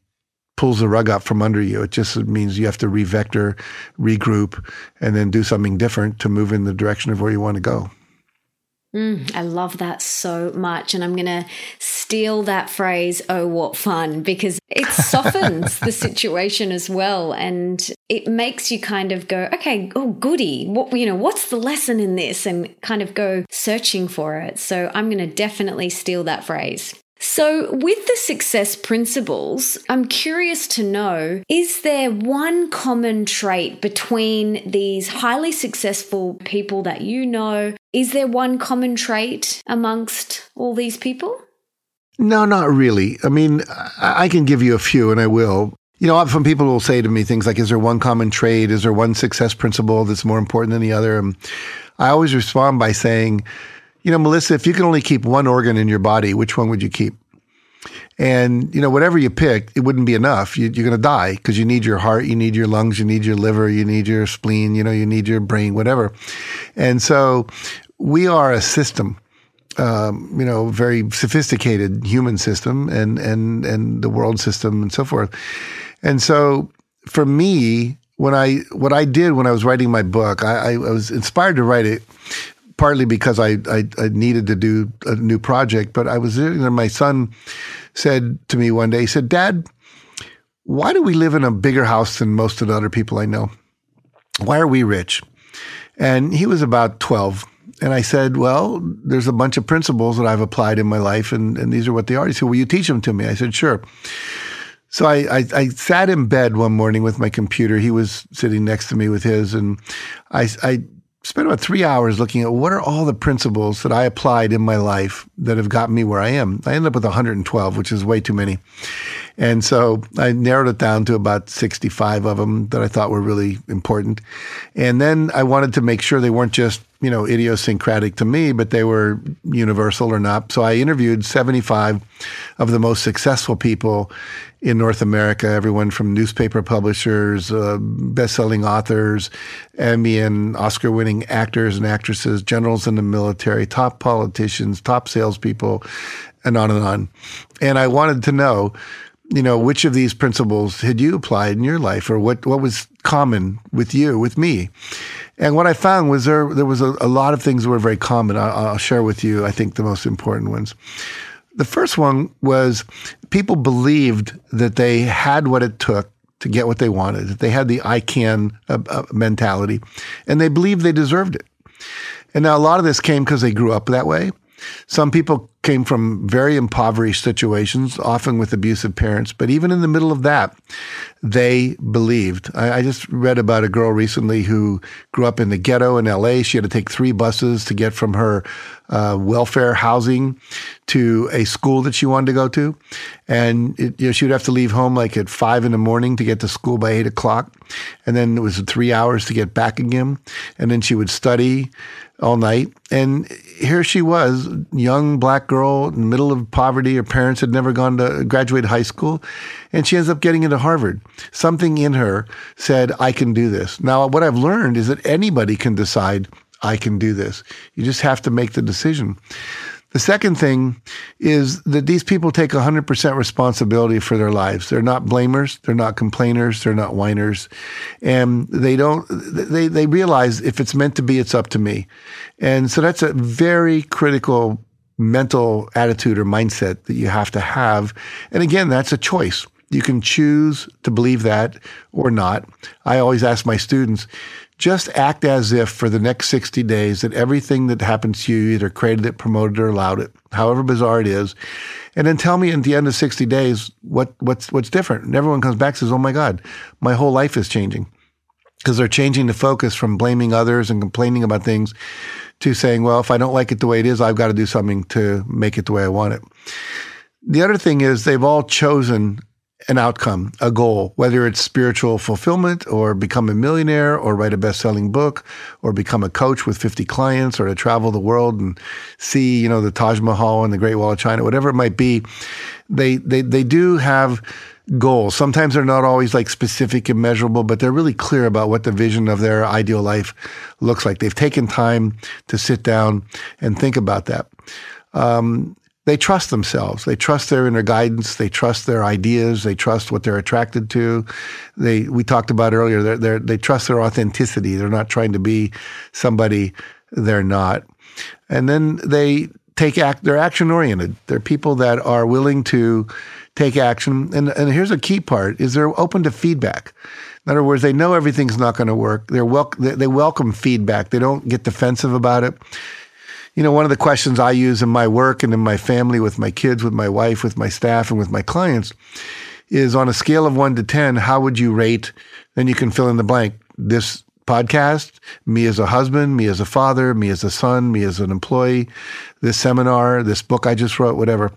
pulls the rug out from under you. It just means you have to revector, regroup, and then do something different to move in the direction of where you want to go. Mm, I love that so much. And I'm going to steal that phrase, oh, what fun, because it softens the situation as well. And it makes you kind of go, okay, oh, goody. What, you know, what's the lesson in this? And kind of go searching for it. So I'm going to definitely steal that phrase. So, with the success principles, I'm curious to know is there one common trait between these highly successful people that you know? Is there one common trait amongst all these people? No, not really. I mean, I can give you a few, and I will. You know, often people will say to me things like, Is there one common trait? Is there one success principle that's more important than the other? And I always respond by saying, You know, Melissa, if you could only keep one organ in your body, which one would you keep? And, you know, whatever you pick, it wouldn't be enough. You, are going to die because you need your heart, you need your lungs, you need your liver, you need your spleen, you know, you need your brain, whatever. And so we are a system. Um, you know, very sophisticated human system and, and, and the world system and so forth. And so for me, when I, what I did when I was writing my book, I, I was inspired to write it partly because I, I, I, needed to do a new project, but I was, my son said to me one day, he said, Dad, why do we live in a bigger house than most of the other people I know? Why are we rich? And he was about 12. And I said, Well, there's a bunch of principles that I've applied in my life, and, and these are what they are. He said, Will you teach them to me? I said, Sure. So I, I, I, sat in bed one morning with my computer. He was sitting next to me with his, and I, I spent about three hours looking at what are all the principles that I applied in my life that have gotten me where I am. I ended up with 112, which is way too many. And so I narrowed it down to about 65 of them that I thought were really important. And then I wanted to make sure they weren't just, you know, idiosyncratic to me, but they were universal or not. So I interviewed 75 of the most successful people in North America, everyone from newspaper publishers, uh, best-selling authors, Emmy and Oscar-winning actors and actresses, generals in the military, top politicians, top salespeople, and on and on. And I wanted to know you know, which of these principles had you applied in your life or what, what was common with you, with me? And what I found was there, there was a, a lot of things that were very common. I'll, I'll share with you, I think, the most important ones. The first one was people believed that they had what it took to get what they wanted, that they had the I can uh, uh, mentality, and they believed they deserved it. And now a lot of this came because they grew up that way. Some people came from very impoverished situations, often with abusive parents, but even in the middle of that, they believed. I, I, just read about a girl recently who grew up in the ghetto in LA. She had to take three buses to get from her uh, welfare housing to a school that she wanted to go to. And it, you know, she would have to leave home like at five in the morning to get to school by eight o'clock. And then it was three hours to get back again. And then she would study all night. And here she was, young black girl in the middle of poverty. Her parents had never gone to graduate high school. And she ends up getting into Harvard. Something in her said, I can do this. Now, what I've learned is that anybody can decide, I can do this. You just have to make the decision. The second thing is that these people take 100% responsibility for their lives. They're not blamers, they're not complainers, they're not whiners. And they don't they they realize if it's meant to be it's up to me. And so that's a very critical mental attitude or mindset that you have to have. And again, that's a choice. You can choose to believe that or not. I always ask my students, just act as if for the next 60 days that everything that happens to you either created it, promoted it, or allowed it, however bizarre it is. And then tell me at the end of 60 days what, what's, what's different. And everyone comes back and says, Oh my God, my whole life is changing. Because they're changing the focus from blaming others and complaining about things to saying, well, if I don't like it the way it is, I've got to do something to make it the way I want it. The other thing is they've all chosen an outcome, a goal, whether it's spiritual fulfillment or become a millionaire or write a best selling book or become a coach with 50 clients or to travel the world and see, you know, the Taj Mahal and the Great Wall of China, whatever it might be. They, they, they do have goals. Sometimes they're not always like specific and measurable, but they're really clear about what the vision of their ideal life looks like. They've taken time to sit down and think about that. Um, they trust themselves. They trust their inner guidance. They trust their ideas. They trust what they're attracted to. They we talked about earlier. They're, they're, they trust their authenticity. They're not trying to be somebody they're not. And then they take act. They're action oriented. They're people that are willing to take action. And and here's a key part: is they're open to feedback. In other words, they know everything's not going to work. They're wel- they welcome feedback. They don't get defensive about it you know, one of the questions I use in my work and in my family with my kids, with my wife, with my staff, and with my clients is on a scale of one to 10, how would you rate? Then you can fill in the blank. This podcast, me as a husband, me as a father, me as a son, me as an employee, this seminar, this book I just wrote, whatever.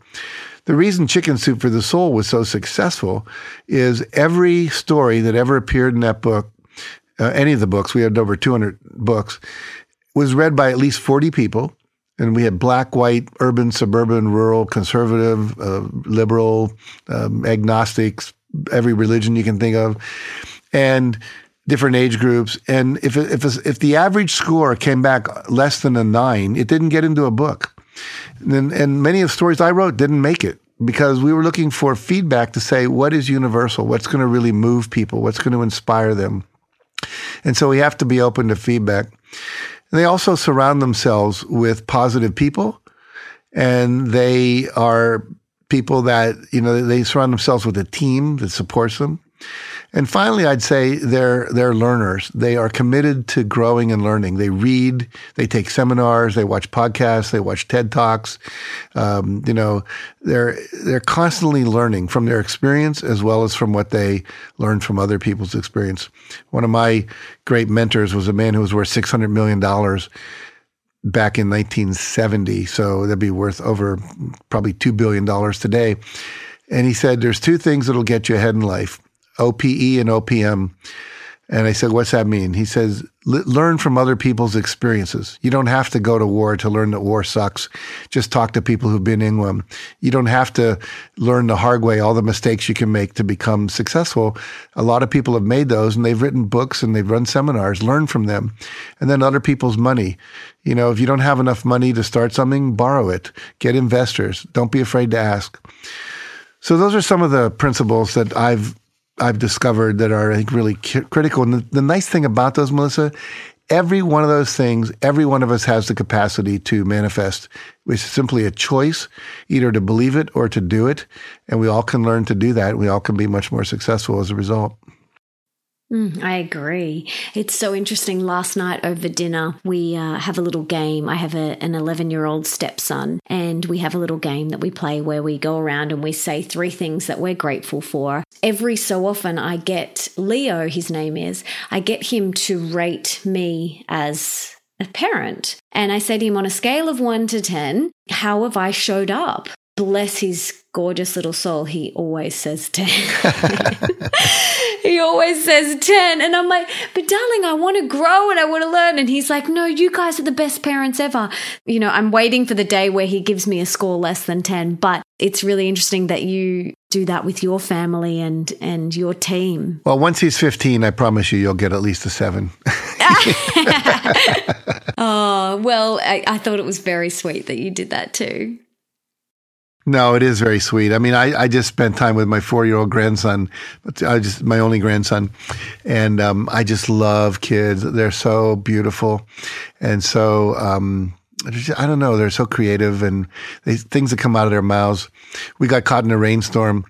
The reason Chicken Soup for the Soul was so successful is every story that ever appeared in that book, uh, any of the books, we had over 200 books, was read by at least 40 people. And we had black, white, urban, suburban, rural, conservative, uh, liberal, um, agnostics, every religion you can think of. And different age groups. And if if if the average score came back less than a nine, it didn't get into a book. And, and many of the stories I wrote didn't make it because we were looking for feedback to say what is universal, what's going to really move people, what's going to inspire them. And so we have to be open to feedback. And they also surround themselves with positive people, and they are people that you know they surround themselves with a team that supports them. And finally, I'd say they're they're learners. They are committed to growing and learning. They read, they take seminars, they watch podcasts, they watch TED talks. Um, you know, they're they're constantly learning from their experience as well as from what they learn from other people's experience. One of my great mentors was a man who was worth six hundred million dollars back in 1970. So that'd be worth over probably $2 billion today. And he said, There's two things that'll get you ahead in life OPE and OPM. And I said, What's that mean? He says, Learn from other people's experiences. You don't have to go to war to learn that war sucks. Just talk to people who've been in one. You don't have to learn the hard way all the mistakes you can make to become successful. A lot of people have made those and they've written books and they've run seminars. Learn from them. And then other people's money. You know, if you don't have enough money to start something, borrow it. Get investors. Don't be afraid to ask. So those are some of the principles that I've I've discovered that are, I think, really critical. And the, the nice thing about those, Melissa, every one of those things, every one of us has the capacity to manifest. It's simply a choice, either to believe it or to do it. And we all can learn to do that. We all can be much more successful as a result. Mm, I agree. It's so interesting. Last night over dinner, we uh, have a little game. I have a, an 11 year old stepson, and we have a little game that we play where we go around and we say three things that we're grateful for. Every so often, I get Leo, his name is, I get him to rate me as a parent. And I say to him on a scale of one to 10, how have I showed up? Bless his gorgeous little soul, he always says 10. he always says 10. And I'm like, but darling, I want to grow and I want to learn. And he's like, no, you guys are the best parents ever. You know, I'm waiting for the day where he gives me a score less than 10. But it's really interesting that you do that with your family and and your team. Well, once he's 15, I promise you, you'll get at least a seven. oh, well, I, I thought it was very sweet that you did that too. No, it is very sweet. I mean, I, I just spent time with my four year old grandson, but I just my only grandson, and um, I just love kids. They're so beautiful, and so um, I don't know. They're so creative, and they, things that come out of their mouths. We got caught in a rainstorm,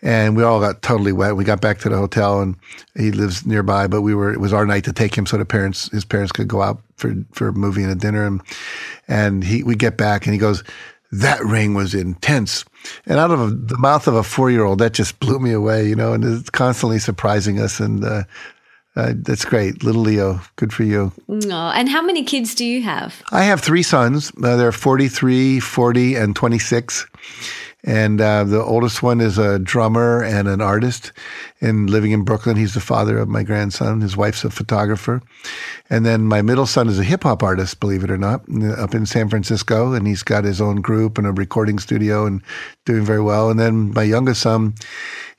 and we all got totally wet. We got back to the hotel, and he lives nearby. But we were it was our night to take him so the parents his parents could go out for for a movie and a dinner, and and he we get back, and he goes that ring was intense. And out of the mouth of a four year old, that just blew me away, you know, and it's constantly surprising us. And uh, uh, that's great. Little Leo, good for you. Oh, and how many kids do you have? I have three sons. Uh, they're 43, 40, and 26. And uh, the oldest one is a drummer and an artist and living in Brooklyn. He's the father of my grandson. His wife's a photographer. And then my middle son is a hip hop artist, believe it or not, up in San Francisco. And he's got his own group and a recording studio and doing very well. And then my youngest son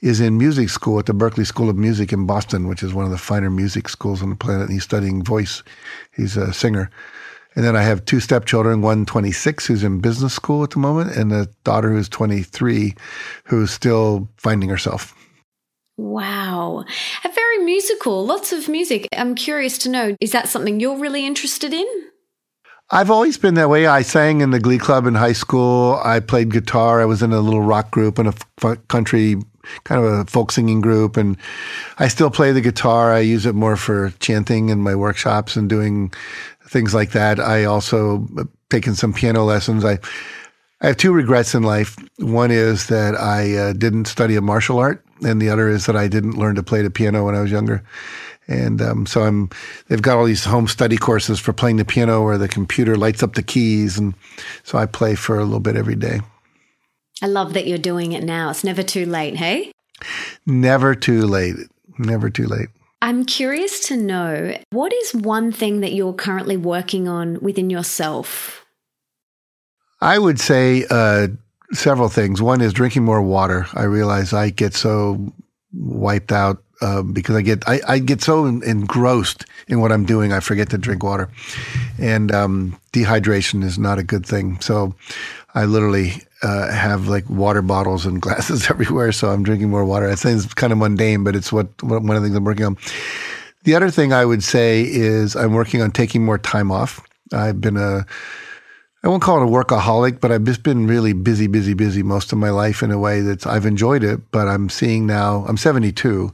is in music school at the Berklee School of Music in Boston, which is one of the finer music schools on the planet. And he's studying voice. He's a singer. And then I have two stepchildren, one 26 who's in business school at the moment, and a daughter who's 23 who's still finding herself. Wow. A very musical, lots of music. I'm curious to know, is that something you're really interested in? I've always been that way. I sang in the glee club in high school. I played guitar. I was in a little rock group and a f- country kind of a folk singing group and I still play the guitar. I use it more for chanting in my workshops and doing things like that. I also taken some piano lessons. I I have two regrets in life. One is that I uh, didn't study a martial art, and the other is that I didn't learn to play the piano when I was younger. And um, so I'm. They've got all these home study courses for playing the piano, where the computer lights up the keys, and so I play for a little bit every day. I love that you're doing it now. It's never too late, hey? Never too late. Never too late. I'm curious to know what is one thing that you're currently working on within yourself I would say uh, several things. One is drinking more water. I realize I get so wiped out um, because I get I, I, get so engrossed in what I'm doing, I forget to drink water, and um, dehydration is not a good thing. So I literally uh, have like water bottles and glasses everywhere. So I'm drinking more water. I think it's kind of mundane, but it's what, what one of the things I'm working on. The other thing I would say is I'm working on taking more time off. I've been a I won't call it a workaholic, but I've just been really busy, busy, busy most of my life in a way that I've enjoyed it. But I'm seeing now, I'm 72.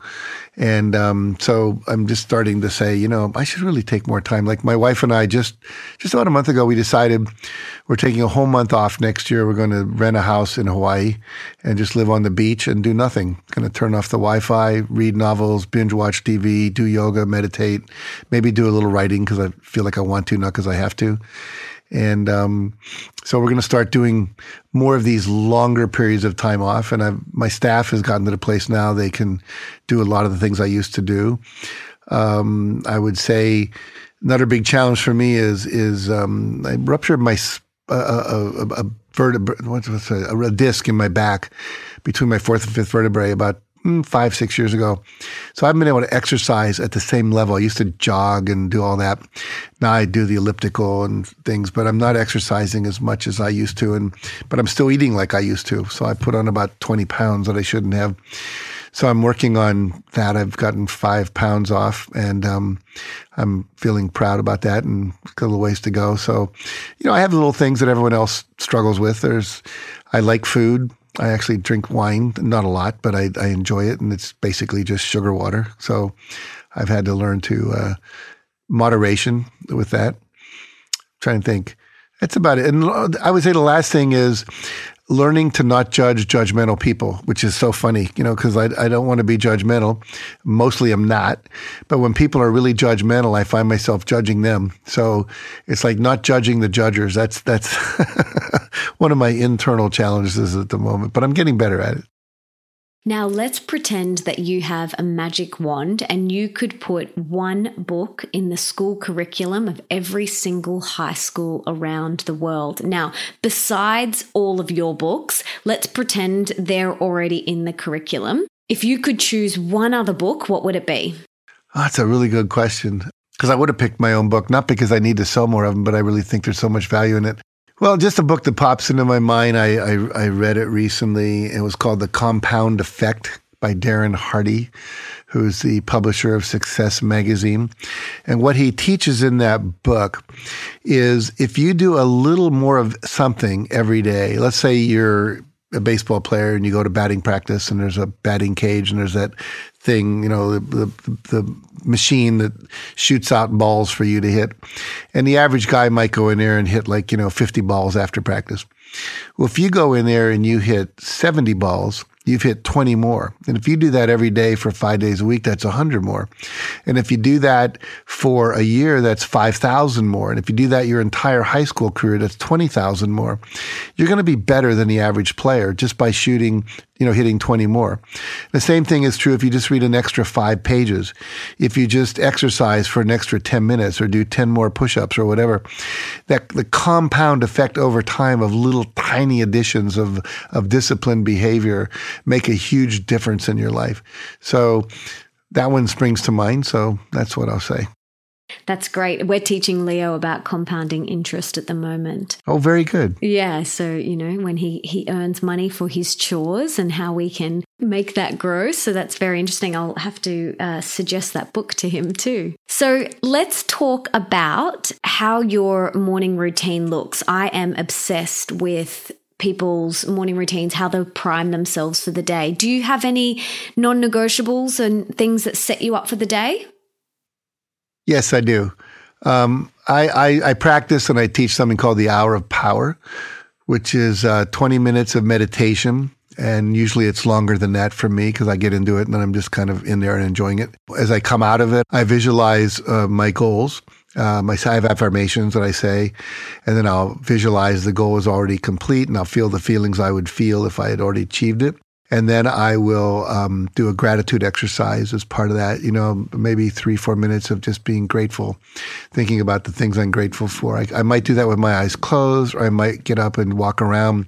And um, so I'm just starting to say, you know, I should really take more time. Like my wife and I just, just about a month ago, we decided we're taking a whole month off next year. We're going to rent a house in Hawaii and just live on the beach and do nothing. Going to turn off the Wi Fi, read novels, binge watch TV, do yoga, meditate, maybe do a little writing because I feel like I want to, not because I have to and um, so we're going to start doing more of these longer periods of time off. And I've, my staff has gotten to the place now they can do a lot of the things I used to do. Um, I would say another big challenge for me is is um, I ruptured my uh, a, a, vertebra, what's, what's a, a disc in my back between my fourth and fifth vertebrae about five, six years ago. So I haven't been able to exercise at the same level. I used to jog and do all that. Now I do the elliptical and things, but I'm not exercising as much as I used to. And but I'm still eating like I used to. So I put on about 20 pounds that I shouldn't have. So I'm working on that. I've gotten five pounds off, and um, I'm feeling proud about that. And a little ways to go. So, you know, I have little things that everyone else struggles with. There's, I like food. I actually drink wine, not a lot, but I, I enjoy it, and it's basically just sugar water. So I've had to learn to uh, moderation with that. I'm trying to think, that's about it. And I would say the last thing is learning to not judge judgmental people, which is so funny, you know, because I, I don't want to be judgmental. Mostly I'm not. But when people are really judgmental, I find myself judging them. So it's like not judging the judgers. That's, that's one of my internal challenges at the moment, but I'm getting better at it. Now, let's pretend that you have a magic wand and you could put one book in the school curriculum of every single high school around the world. Now, besides all of your books, let's pretend they're already in the curriculum. If you could choose one other book, what would it be? Oh, that's a really good question. Because I would have picked my own book, not because I need to sell more of them, but I really think there's so much value in it. Well, just a book that pops into my mind. I, I, I read it recently. It was called The Compound Effect by Darren Hardy, who's the publisher of Success Magazine. And what he teaches in that book is if you do a little more of something every day, let's say you're a baseball player and you go to batting practice and there's a batting cage and there's that thing, you know, the, the, the, machine that shoots out balls for you to hit. And the average guy might go in there and hit like, you know, 50 balls after practice. Well, if you go in there and you hit 70 balls, you've hit 20 more. And if you do that every day for five days a week, that's 100 more. And if you do that for a year, that's 5,000 more. And if you do that your entire high school career, that's 20,000 more. You're going to be better than the average player just by shooting you know, hitting 20 more. The same thing is true if you just read an extra five pages. If you just exercise for an extra 10 minutes or do 10 more push-ups or whatever, that the compound effect over time of little tiny additions of, of disciplined behavior make a huge difference in your life. So that one springs to mind. So that's what I'll say. That's great. We're teaching Leo about compounding interest at the moment. Oh, very good. Yeah. So, you know, when he, he earns money for his chores and how we can make that grow. So that's very interesting. I'll have to uh, suggest that book to him too. So let's talk about how your morning routine looks. I am obsessed with people's morning routines, how they prime themselves for the day. Do you have any non negotiables and things that set you up for the day? Yes, I do. Um, I, I, I, practice and I teach something called the Hour of Power, which is uh, 20 minutes of meditation. And usually it's longer than that for me because I get into it and then I'm just kind of in there and enjoying it. As I come out of it, I visualize uh, my goals. Um, I have affirmations that I say, and then I'll visualize the goal is already complete and I'll feel the feelings I would feel if I had already achieved it. And then I will um, do a gratitude exercise as part of that. You know, maybe three, four minutes of just being grateful, thinking about the things I'm grateful for. I, I might do that with my eyes closed, or I might get up and walk around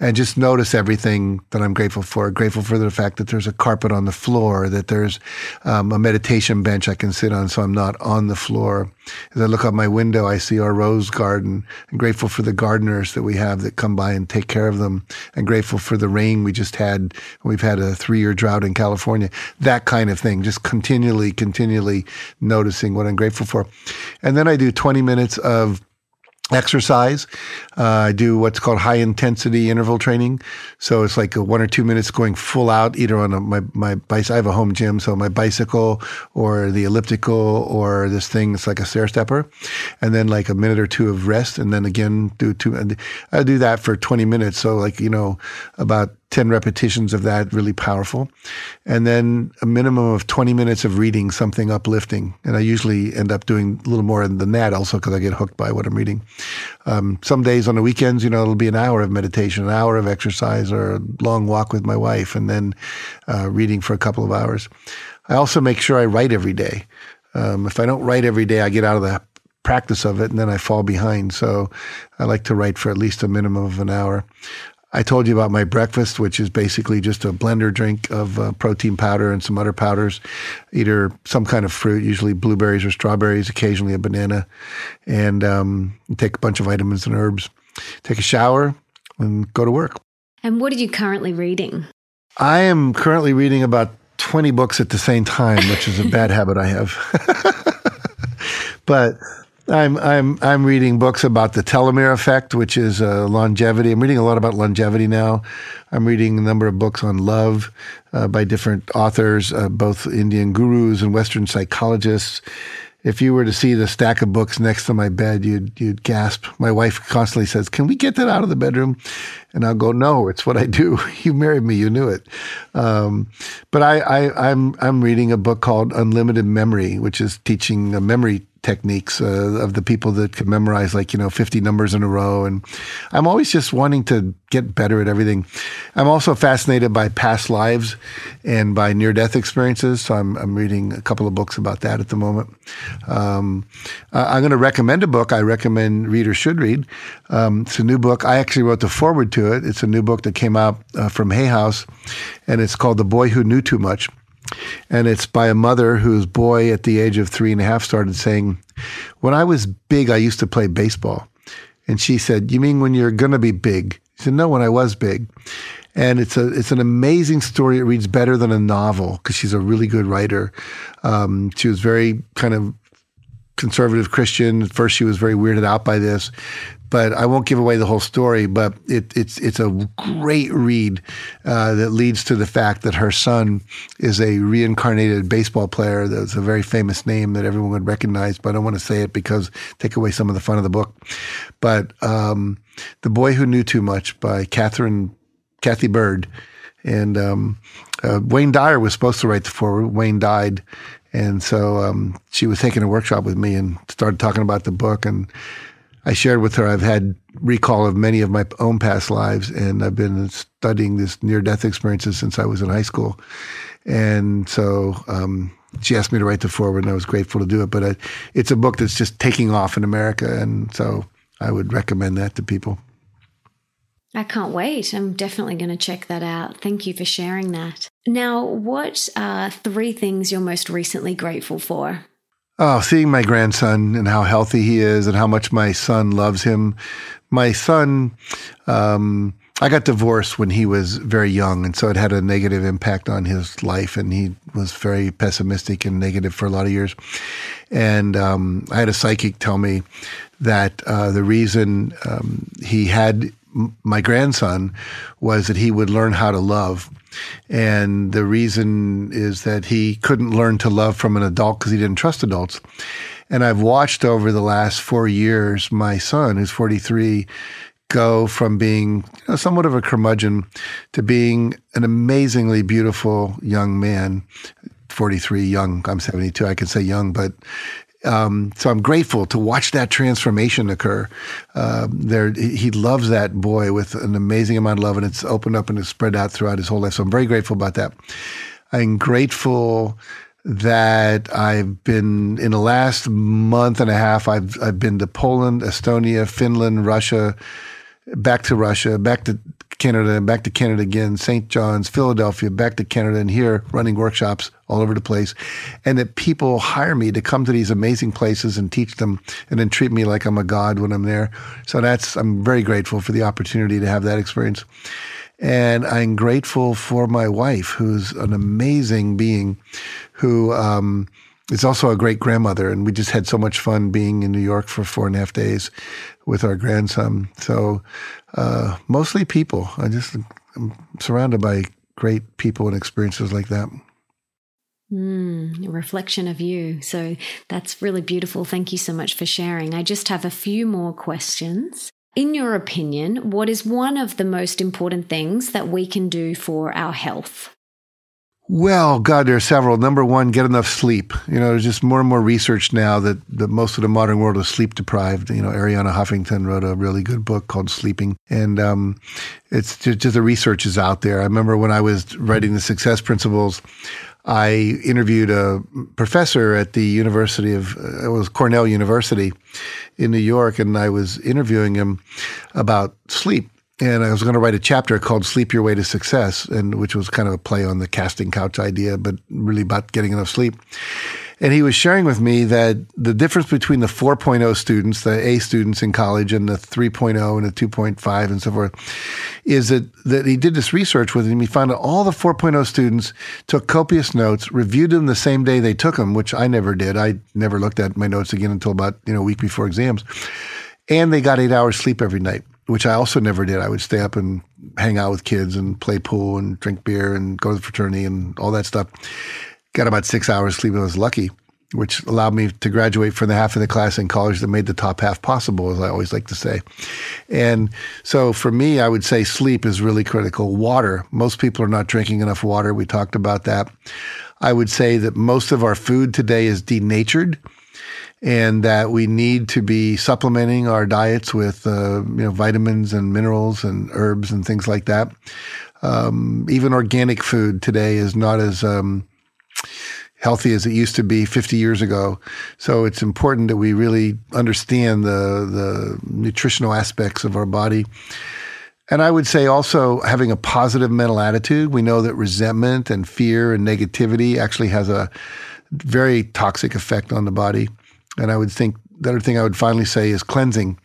and just notice everything that I'm grateful for. Grateful for the fact that there's a carpet on the floor, that there's um, a meditation bench I can sit on so I'm not on the floor. As I look out my window, I see our rose garden. I'm grateful for the gardeners that we have that come by and take care of them. I'm grateful for the rain we just had. We've had a three year drought in California. That kind of thing. Just continually, continually noticing what I'm grateful for. And then I do 20 minutes of exercise. Uh, I do what's called high intensity interval training. So it's like one or two minutes going full out, either on a, my, my bicycle. I have a home gym, so my bicycle or the elliptical or this thing, it's like a stair stepper. And then like a minute or two of rest. And then again, do two, I do that for 20 minutes. So like, you know, about 10 repetitions of that, really powerful. And then a minimum of 20 minutes of reading something uplifting. And I usually end up doing a little more than that also because I get hooked by what I'm reading. Um, some days on the weekends, you know, it'll be an hour of meditation, an hour of exercise, or a long walk with my wife, and then uh, reading for a couple of hours. I also make sure I write every day. Um, if I don't write every day, I get out of the practice of it and then I fall behind. So I like to write for at least a minimum of an hour. I told you about my breakfast, which is basically just a blender drink of uh, protein powder and some other powders, either some kind of fruit, usually blueberries or strawberries, occasionally a banana, and um, take a bunch of vitamins and herbs. Take a shower and go to work. And what are you currently reading? I am currently reading about 20 books at the same time, which is a bad habit I have. but I'm I'm I'm reading books about the telomere effect, which is uh, longevity. I'm reading a lot about longevity now. I'm reading a number of books on love uh, by different authors, uh, both Indian gurus and Western psychologists. If you were to see the stack of books next to my bed, you'd you'd gasp. My wife constantly says, "Can we get that out of the bedroom?" And I'll go, "No, it's what I do. you married me, you knew it." Um, but I, I I'm I'm reading a book called Unlimited Memory, which is teaching a memory techniques uh, of the people that can memorize like you know 50 numbers in a row. And i'm always just wanting to get better at everything. I'm also fascinated by past lives and by near death experiences. So i'm, I'm reading a couple of books about that at the moment. Um, i'm going to recommend a book i recommend readers should read. Um, it's a new book. I actually wrote the foreword to it. It's a new book that came out uh, from hay house and it's called the boy who knew too much and it's by a mother whose boy at the age of three and a half started saying, When I was big, I used to play baseball. And she said, You mean when you're going to be big? He said, No, when I was big. And it's a it's an amazing story. It reads better than a novel because she's a really good writer. Um, she was very kind of conservative Christian. At first, she was very weirded out by this, but I won't give away the whole story. But it, it's it's a great read uh, that leads to the fact that her son is a reincarnated baseball player. That's a very famous name that everyone would recognize. But I don't want to say it because take away some of the fun of the book. But um, the boy who knew too much by Catherine Cathy Byrd. And um, uh, Wayne Dyer was supposed to write the foreword. Wayne died, and so um, she was taking a workshop with me and started talking about the book. And I shared with her I've had recall of many of my own past lives, and I've been studying this near death experiences since I was in high school. And so um, she asked me to write the foreword, and I was grateful to do it. But I, it's a book that's just taking off in America, and so I would recommend that to people. I can't wait. I'm definitely going to check that out. Thank you for sharing that. Now, what are three things you're most recently grateful for? Oh, seeing my grandson and how healthy he is and how much my son loves him. My son, um, I got divorced when he was very young, and so it had a negative impact on his life, and he was very pessimistic and negative for a lot of years. And um, I had a psychic tell me that uh, the reason um, he had my grandson was that he would learn how to love and the reason is that he couldn't learn to love from an adult because he didn't trust adults. And I've watched over the last four years my son, who's 43, go from being you know, somewhat of a curmudgeon to being an amazingly beautiful young man. 43, young. I'm 72. I can say young, but um, so I'm grateful to watch that transformation occur. Uh, there, he loves that boy with an amazing amount of love, and it's opened up and it's spread out throughout his whole life. So I'm very grateful about that. I'm grateful that I've been in the last month and a half. I've I've been to Poland, Estonia, Finland, Russia, back to Russia, back to Canada, and back to Canada again, St. John's, Philadelphia, back to Canada, and here running workshops all over the place. And that people hire me to come to these amazing places and teach them and then treat me like I'm a god when I'm there. So that's, I'm very grateful for the opportunity to have that experience. And I'm grateful for my wife, who's an amazing being who, um, is also a great grandmother, and we just had so much fun being in New York for four and a half days with our grandson. So uh, mostly people. I just I'm surrounded by great people and experiences like that. Mm, a reflection of you. So that's really beautiful. Thank you so much for sharing. I just have a few more questions. In your opinion, what is one of the most important things that we can do for our health? Well, God, there are several. Number one, get enough sleep. You know, there's just more and more research now that, that most of the modern world is sleep deprived. You know, Arianna Huffington wrote a really good book called Sleeping, and um, it's just, just the research is out there. I remember when I was writing the Success Principles, I interviewed a professor at the University of it was Cornell University in New York, and I was interviewing him about sleep and I was going to write a chapter called "Sleep Your Way to Success," and which was kind of a play on the casting couch idea, but really about getting enough sleep. And he was sharing with me that the difference between the 4.0 students, the A students in college, and the 3.0 and the 2.5 and so forth, is that, that he did this research with him. He found that all the 4.0 students took copious notes, reviewed them the same day they took them, which I never did. I never looked at my notes again until about you know a week before exams. And they got eight hours sleep every night which I also never did. I would stay up and hang out with kids and play pool and drink beer and go to the fraternity and all that stuff. Got about six hours sleep. I was lucky, which allowed me to graduate from the half of the class in college that made the top half possible, as I always like to say. And so for me, I would say sleep is really critical. Water. Most people are not drinking enough water. We talked about that. I would say that most of our food today is denatured and that we need to be supplementing our diets with uh, you know vitamins and minerals and herbs and things like that. Um, even organic food today is not as um, healthy as it used to be 50 years ago. So it's important that we really understand the the nutritional aspects of our body. And I would say also having a positive mental attitude. We know that resentment and fear and negativity actually has a very toxic effect on the body. And I would think the other thing I would finally say is cleansing.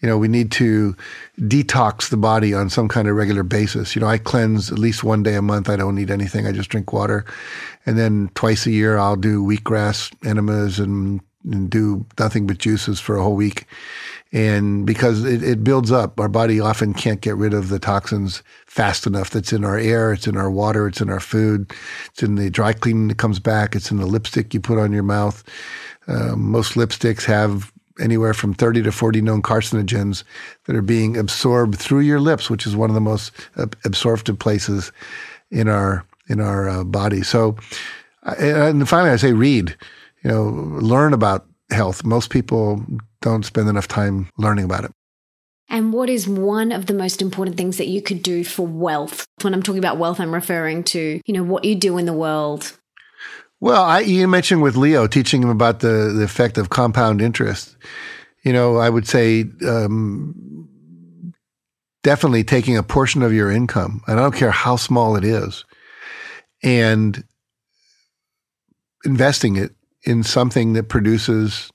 You know, we need to detox the body on some kind of regular basis. You know, I cleanse at least one day a month. I don't eat anything. I just drink water. And then twice a year, I'll do wheatgrass enemas and, and do nothing but juices for a whole week. And because it, it builds up, our body often can't get rid of the toxins fast enough. That's in our air, it's in our water, it's in our food, it's in the dry cleaning that comes back, it's in the lipstick you put on your mouth. Um, most lipsticks have anywhere from 30 to 40 known carcinogens that are being absorbed through your lips, which is one of the most absorptive places in our in our uh, body. So, and finally, I say read. You know, learn about health. Most people don't spend enough time learning about it. And what is one of the most important things that you could do for wealth? When I'm talking about wealth, I'm referring to, you know, what you do in the world, well, I, you mentioned with Leo teaching him about the, the effect of compound interest. You know, I would say um, definitely taking a portion of your income, and I don't care how small it is, and investing it in something that produces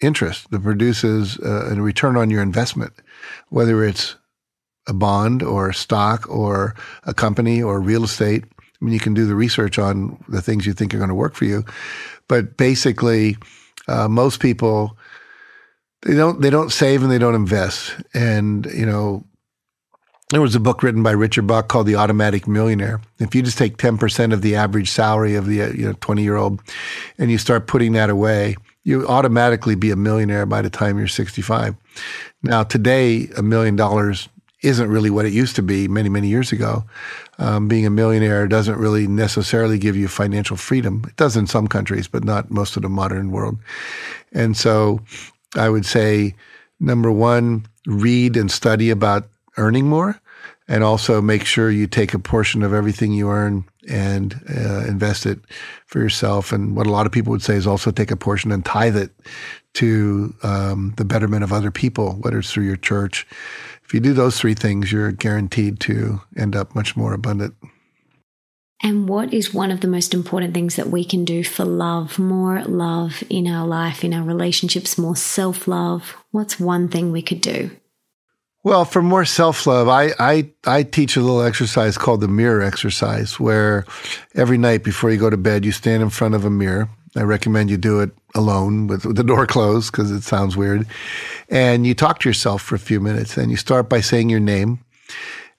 interest, that produces uh, a return on your investment, whether it's a bond or a stock or a company or real estate I mean, you can do the research on the things you think are going to work for you, but basically, uh, most people they don't they don't save and they don't invest. And you know, there was a book written by Richard Buck called The Automatic Millionaire. If you just take ten percent of the average salary of the you know twenty year old, and you start putting that away, you automatically be a millionaire by the time you're 65. Now, today, a million dollars isn't really what it used to be many, many years ago. Um, being a millionaire doesn't really necessarily give you financial freedom. It does in some countries, but not most of the modern world. And so I would say, number one, read and study about earning more and also make sure you take a portion of everything you earn and uh, invest it for yourself. And what a lot of people would say is also take a portion and tithe it to um, the betterment of other people, whether it's through your church. If you do those three things, you're guaranteed to end up much more abundant. And what is one of the most important things that we can do for love, more love in our life, in our relationships, more self love? What's one thing we could do? Well, for more self love, I, I, I teach a little exercise called the mirror exercise, where every night before you go to bed, you stand in front of a mirror. I recommend you do it alone with, with the door closed because it sounds weird. And you talk to yourself for a few minutes and you start by saying your name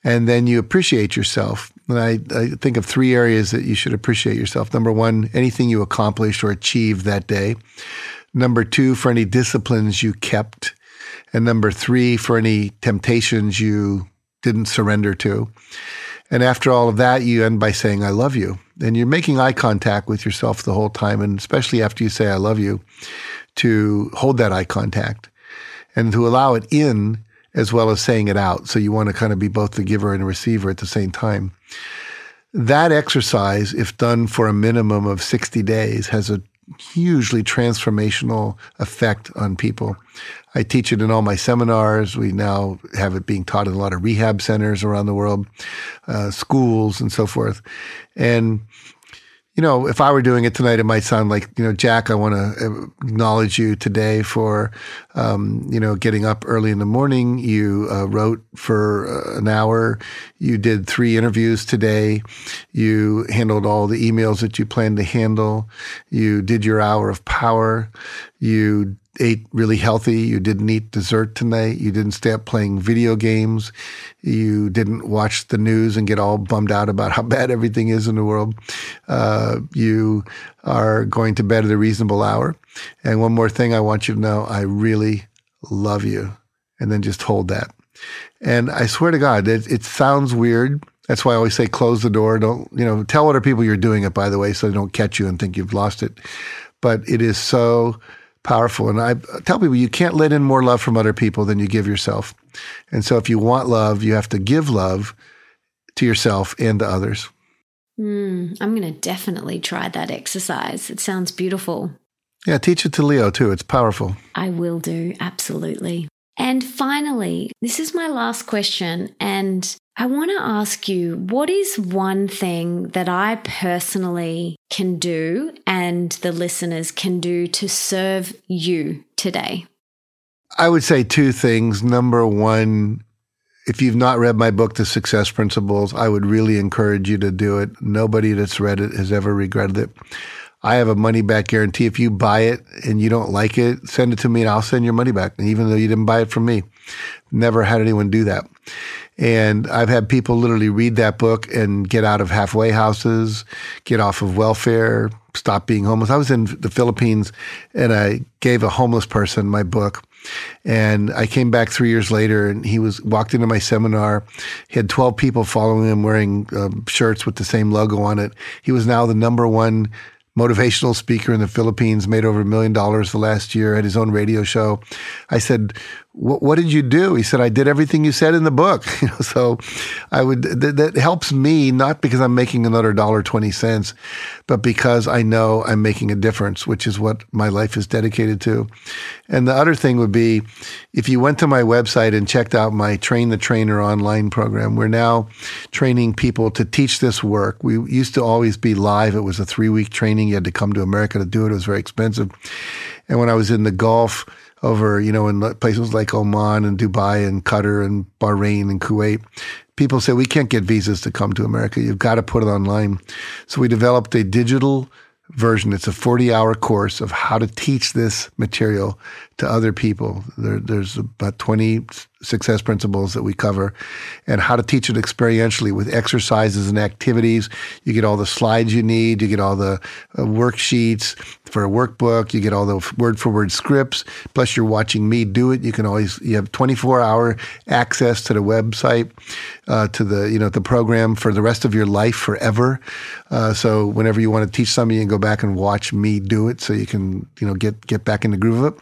and then you appreciate yourself. And I, I think of three areas that you should appreciate yourself. Number one, anything you accomplished or achieved that day. Number two, for any disciplines you kept and number three, for any temptations you didn't surrender to. And after all of that, you end by saying, I love you. And you're making eye contact with yourself the whole time. And especially after you say, I love you, to hold that eye contact and to allow it in as well as saying it out. So you want to kind of be both the giver and receiver at the same time. That exercise, if done for a minimum of 60 days, has a hugely transformational effect on people. I teach it in all my seminars. We now have it being taught in a lot of rehab centers around the world, uh, schools, and so forth. And you know, if I were doing it tonight, it might sound like, you know, Jack, I want to acknowledge you today for, um, you know, getting up early in the morning. You uh, wrote for uh, an hour. You did three interviews today. You handled all the emails that you planned to handle. You did your hour of power. You ate really healthy. You didn't eat dessert tonight. You didn't stay up playing video games. You didn't watch the news and get all bummed out about how bad everything is in the world. Uh, you are going to bed at a reasonable hour. And one more thing I want you to know I really love you. And then just hold that. And I swear to God, it, it sounds weird. That's why I always say close the door. Don't, you know, tell other people you're doing it, by the way, so they don't catch you and think you've lost it. But it is so powerful. And I tell people you can't let in more love from other people than you give yourself. And so if you want love, you have to give love to yourself and to others. Mm, I'm going to definitely try that exercise. It sounds beautiful. Yeah, teach it to Leo too. It's powerful. I will do, absolutely. And finally, this is my last question. And I want to ask you what is one thing that I personally can do and the listeners can do to serve you today? I would say two things. Number one, if you've not read my book, The Success Principles, I would really encourage you to do it. Nobody that's read it has ever regretted it. I have a money back guarantee. If you buy it and you don't like it, send it to me and I'll send your money back. even though you didn't buy it from me, never had anyone do that. And I've had people literally read that book and get out of halfway houses, get off of welfare, stop being homeless. I was in the Philippines and I gave a homeless person my book. And I came back three years later and he was walked into my seminar. He had 12 people following him wearing um, shirts with the same logo on it. He was now the number one motivational speaker in the Philippines, made over a million dollars the last year, had his own radio show. I said, what did you do? He said, I did everything you said in the book. You know, so I would, th- that helps me, not because I'm making another dollar 20 cents, but because I know I'm making a difference, which is what my life is dedicated to. And the other thing would be if you went to my website and checked out my Train the Trainer online program, we're now training people to teach this work. We used to always be live. It was a three week training. You had to come to America to do it. It was very expensive. And when I was in the Gulf, over, you know, in places like Oman and Dubai and Qatar and Bahrain and Kuwait. People say we can't get visas to come to America. You've got to put it online. So we developed a digital version. It's a 40 hour course of how to teach this material to other people. There, there's about 20 success principles that we cover and how to teach it experientially with exercises and activities. You get all the slides you need, you get all the uh, worksheets for a workbook, you get all the word for word scripts, plus you're watching me do it. You can always, you have 24 hour access to the website, uh, to the, you know, the program for the rest of your life forever. Uh, so whenever you want to teach something, you can go back and watch me do it so you can, you know, get, get back in the groove of it.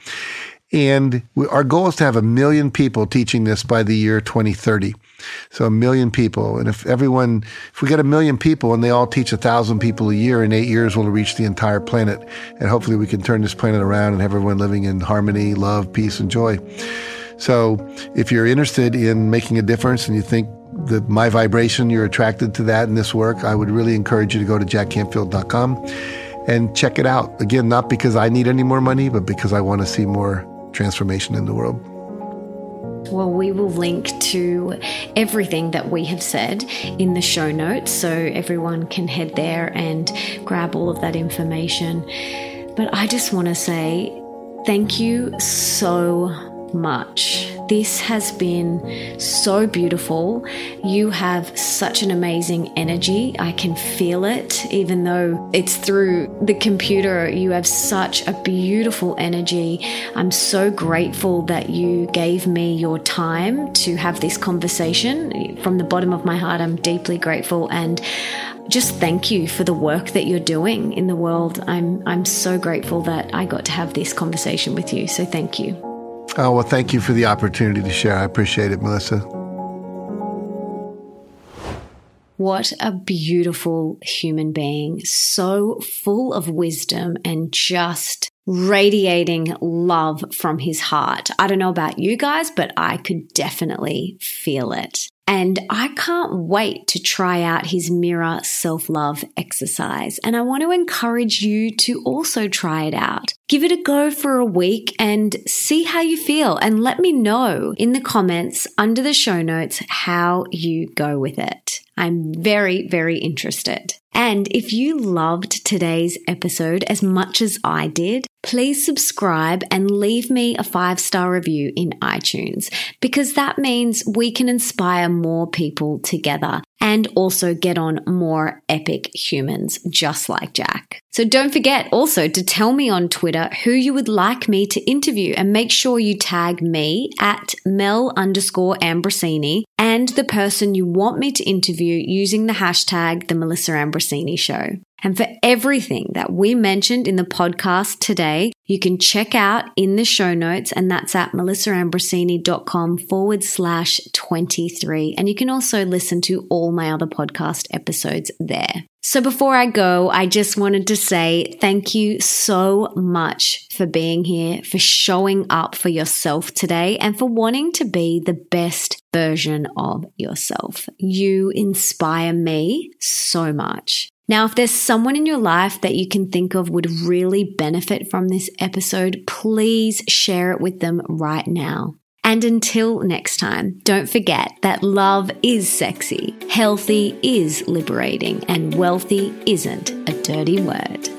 And we, our goal is to have a million people teaching this by the year 2030. So a million people. And if everyone, if we get a million people and they all teach a thousand people a year, in eight years we'll reach the entire planet. And hopefully we can turn this planet around and have everyone living in harmony, love, peace, and joy. So if you're interested in making a difference and you think that my vibration, you're attracted to that in this work, I would really encourage you to go to jackcanfield.com and check it out. Again, not because I need any more money, but because I want to see more transformation in the world. Well, we will link to everything that we have said in the show notes so everyone can head there and grab all of that information. But I just want to say thank you so much. This has been so beautiful. You have such an amazing energy. I can feel it, even though it's through the computer. You have such a beautiful energy. I'm so grateful that you gave me your time to have this conversation. From the bottom of my heart, I'm deeply grateful and just thank you for the work that you're doing in the world. I'm I'm so grateful that I got to have this conversation with you. So thank you. Oh, well, thank you for the opportunity to share. I appreciate it, Melissa. What a beautiful human being. So full of wisdom and just radiating love from his heart. I don't know about you guys, but I could definitely feel it. And I can't wait to try out his mirror self love exercise. And I want to encourage you to also try it out. Give it a go for a week and see how you feel. And let me know in the comments under the show notes how you go with it. I'm very, very interested. And if you loved today's episode as much as I did, please subscribe and leave me a five star review in iTunes because that means we can inspire more people together and also get on more epic humans just like Jack. So don't forget also to tell me on Twitter who you would like me to interview and make sure you tag me at Mel underscore Ambrosini and the person you want me to interview using the hashtag the Melissa Ambrosini show. And for everything that we mentioned in the podcast today, you can check out in the show notes, and that's at melissaambrosini.com forward slash 23. And you can also listen to all my other podcast episodes there. So before I go, I just wanted to say thank you so much for being here, for showing up for yourself today, and for wanting to be the best version of yourself. You inspire me so much. Now, if there's someone in your life that you can think of would really benefit from this episode, please share it with them right now. And until next time, don't forget that love is sexy, healthy is liberating, and wealthy isn't a dirty word.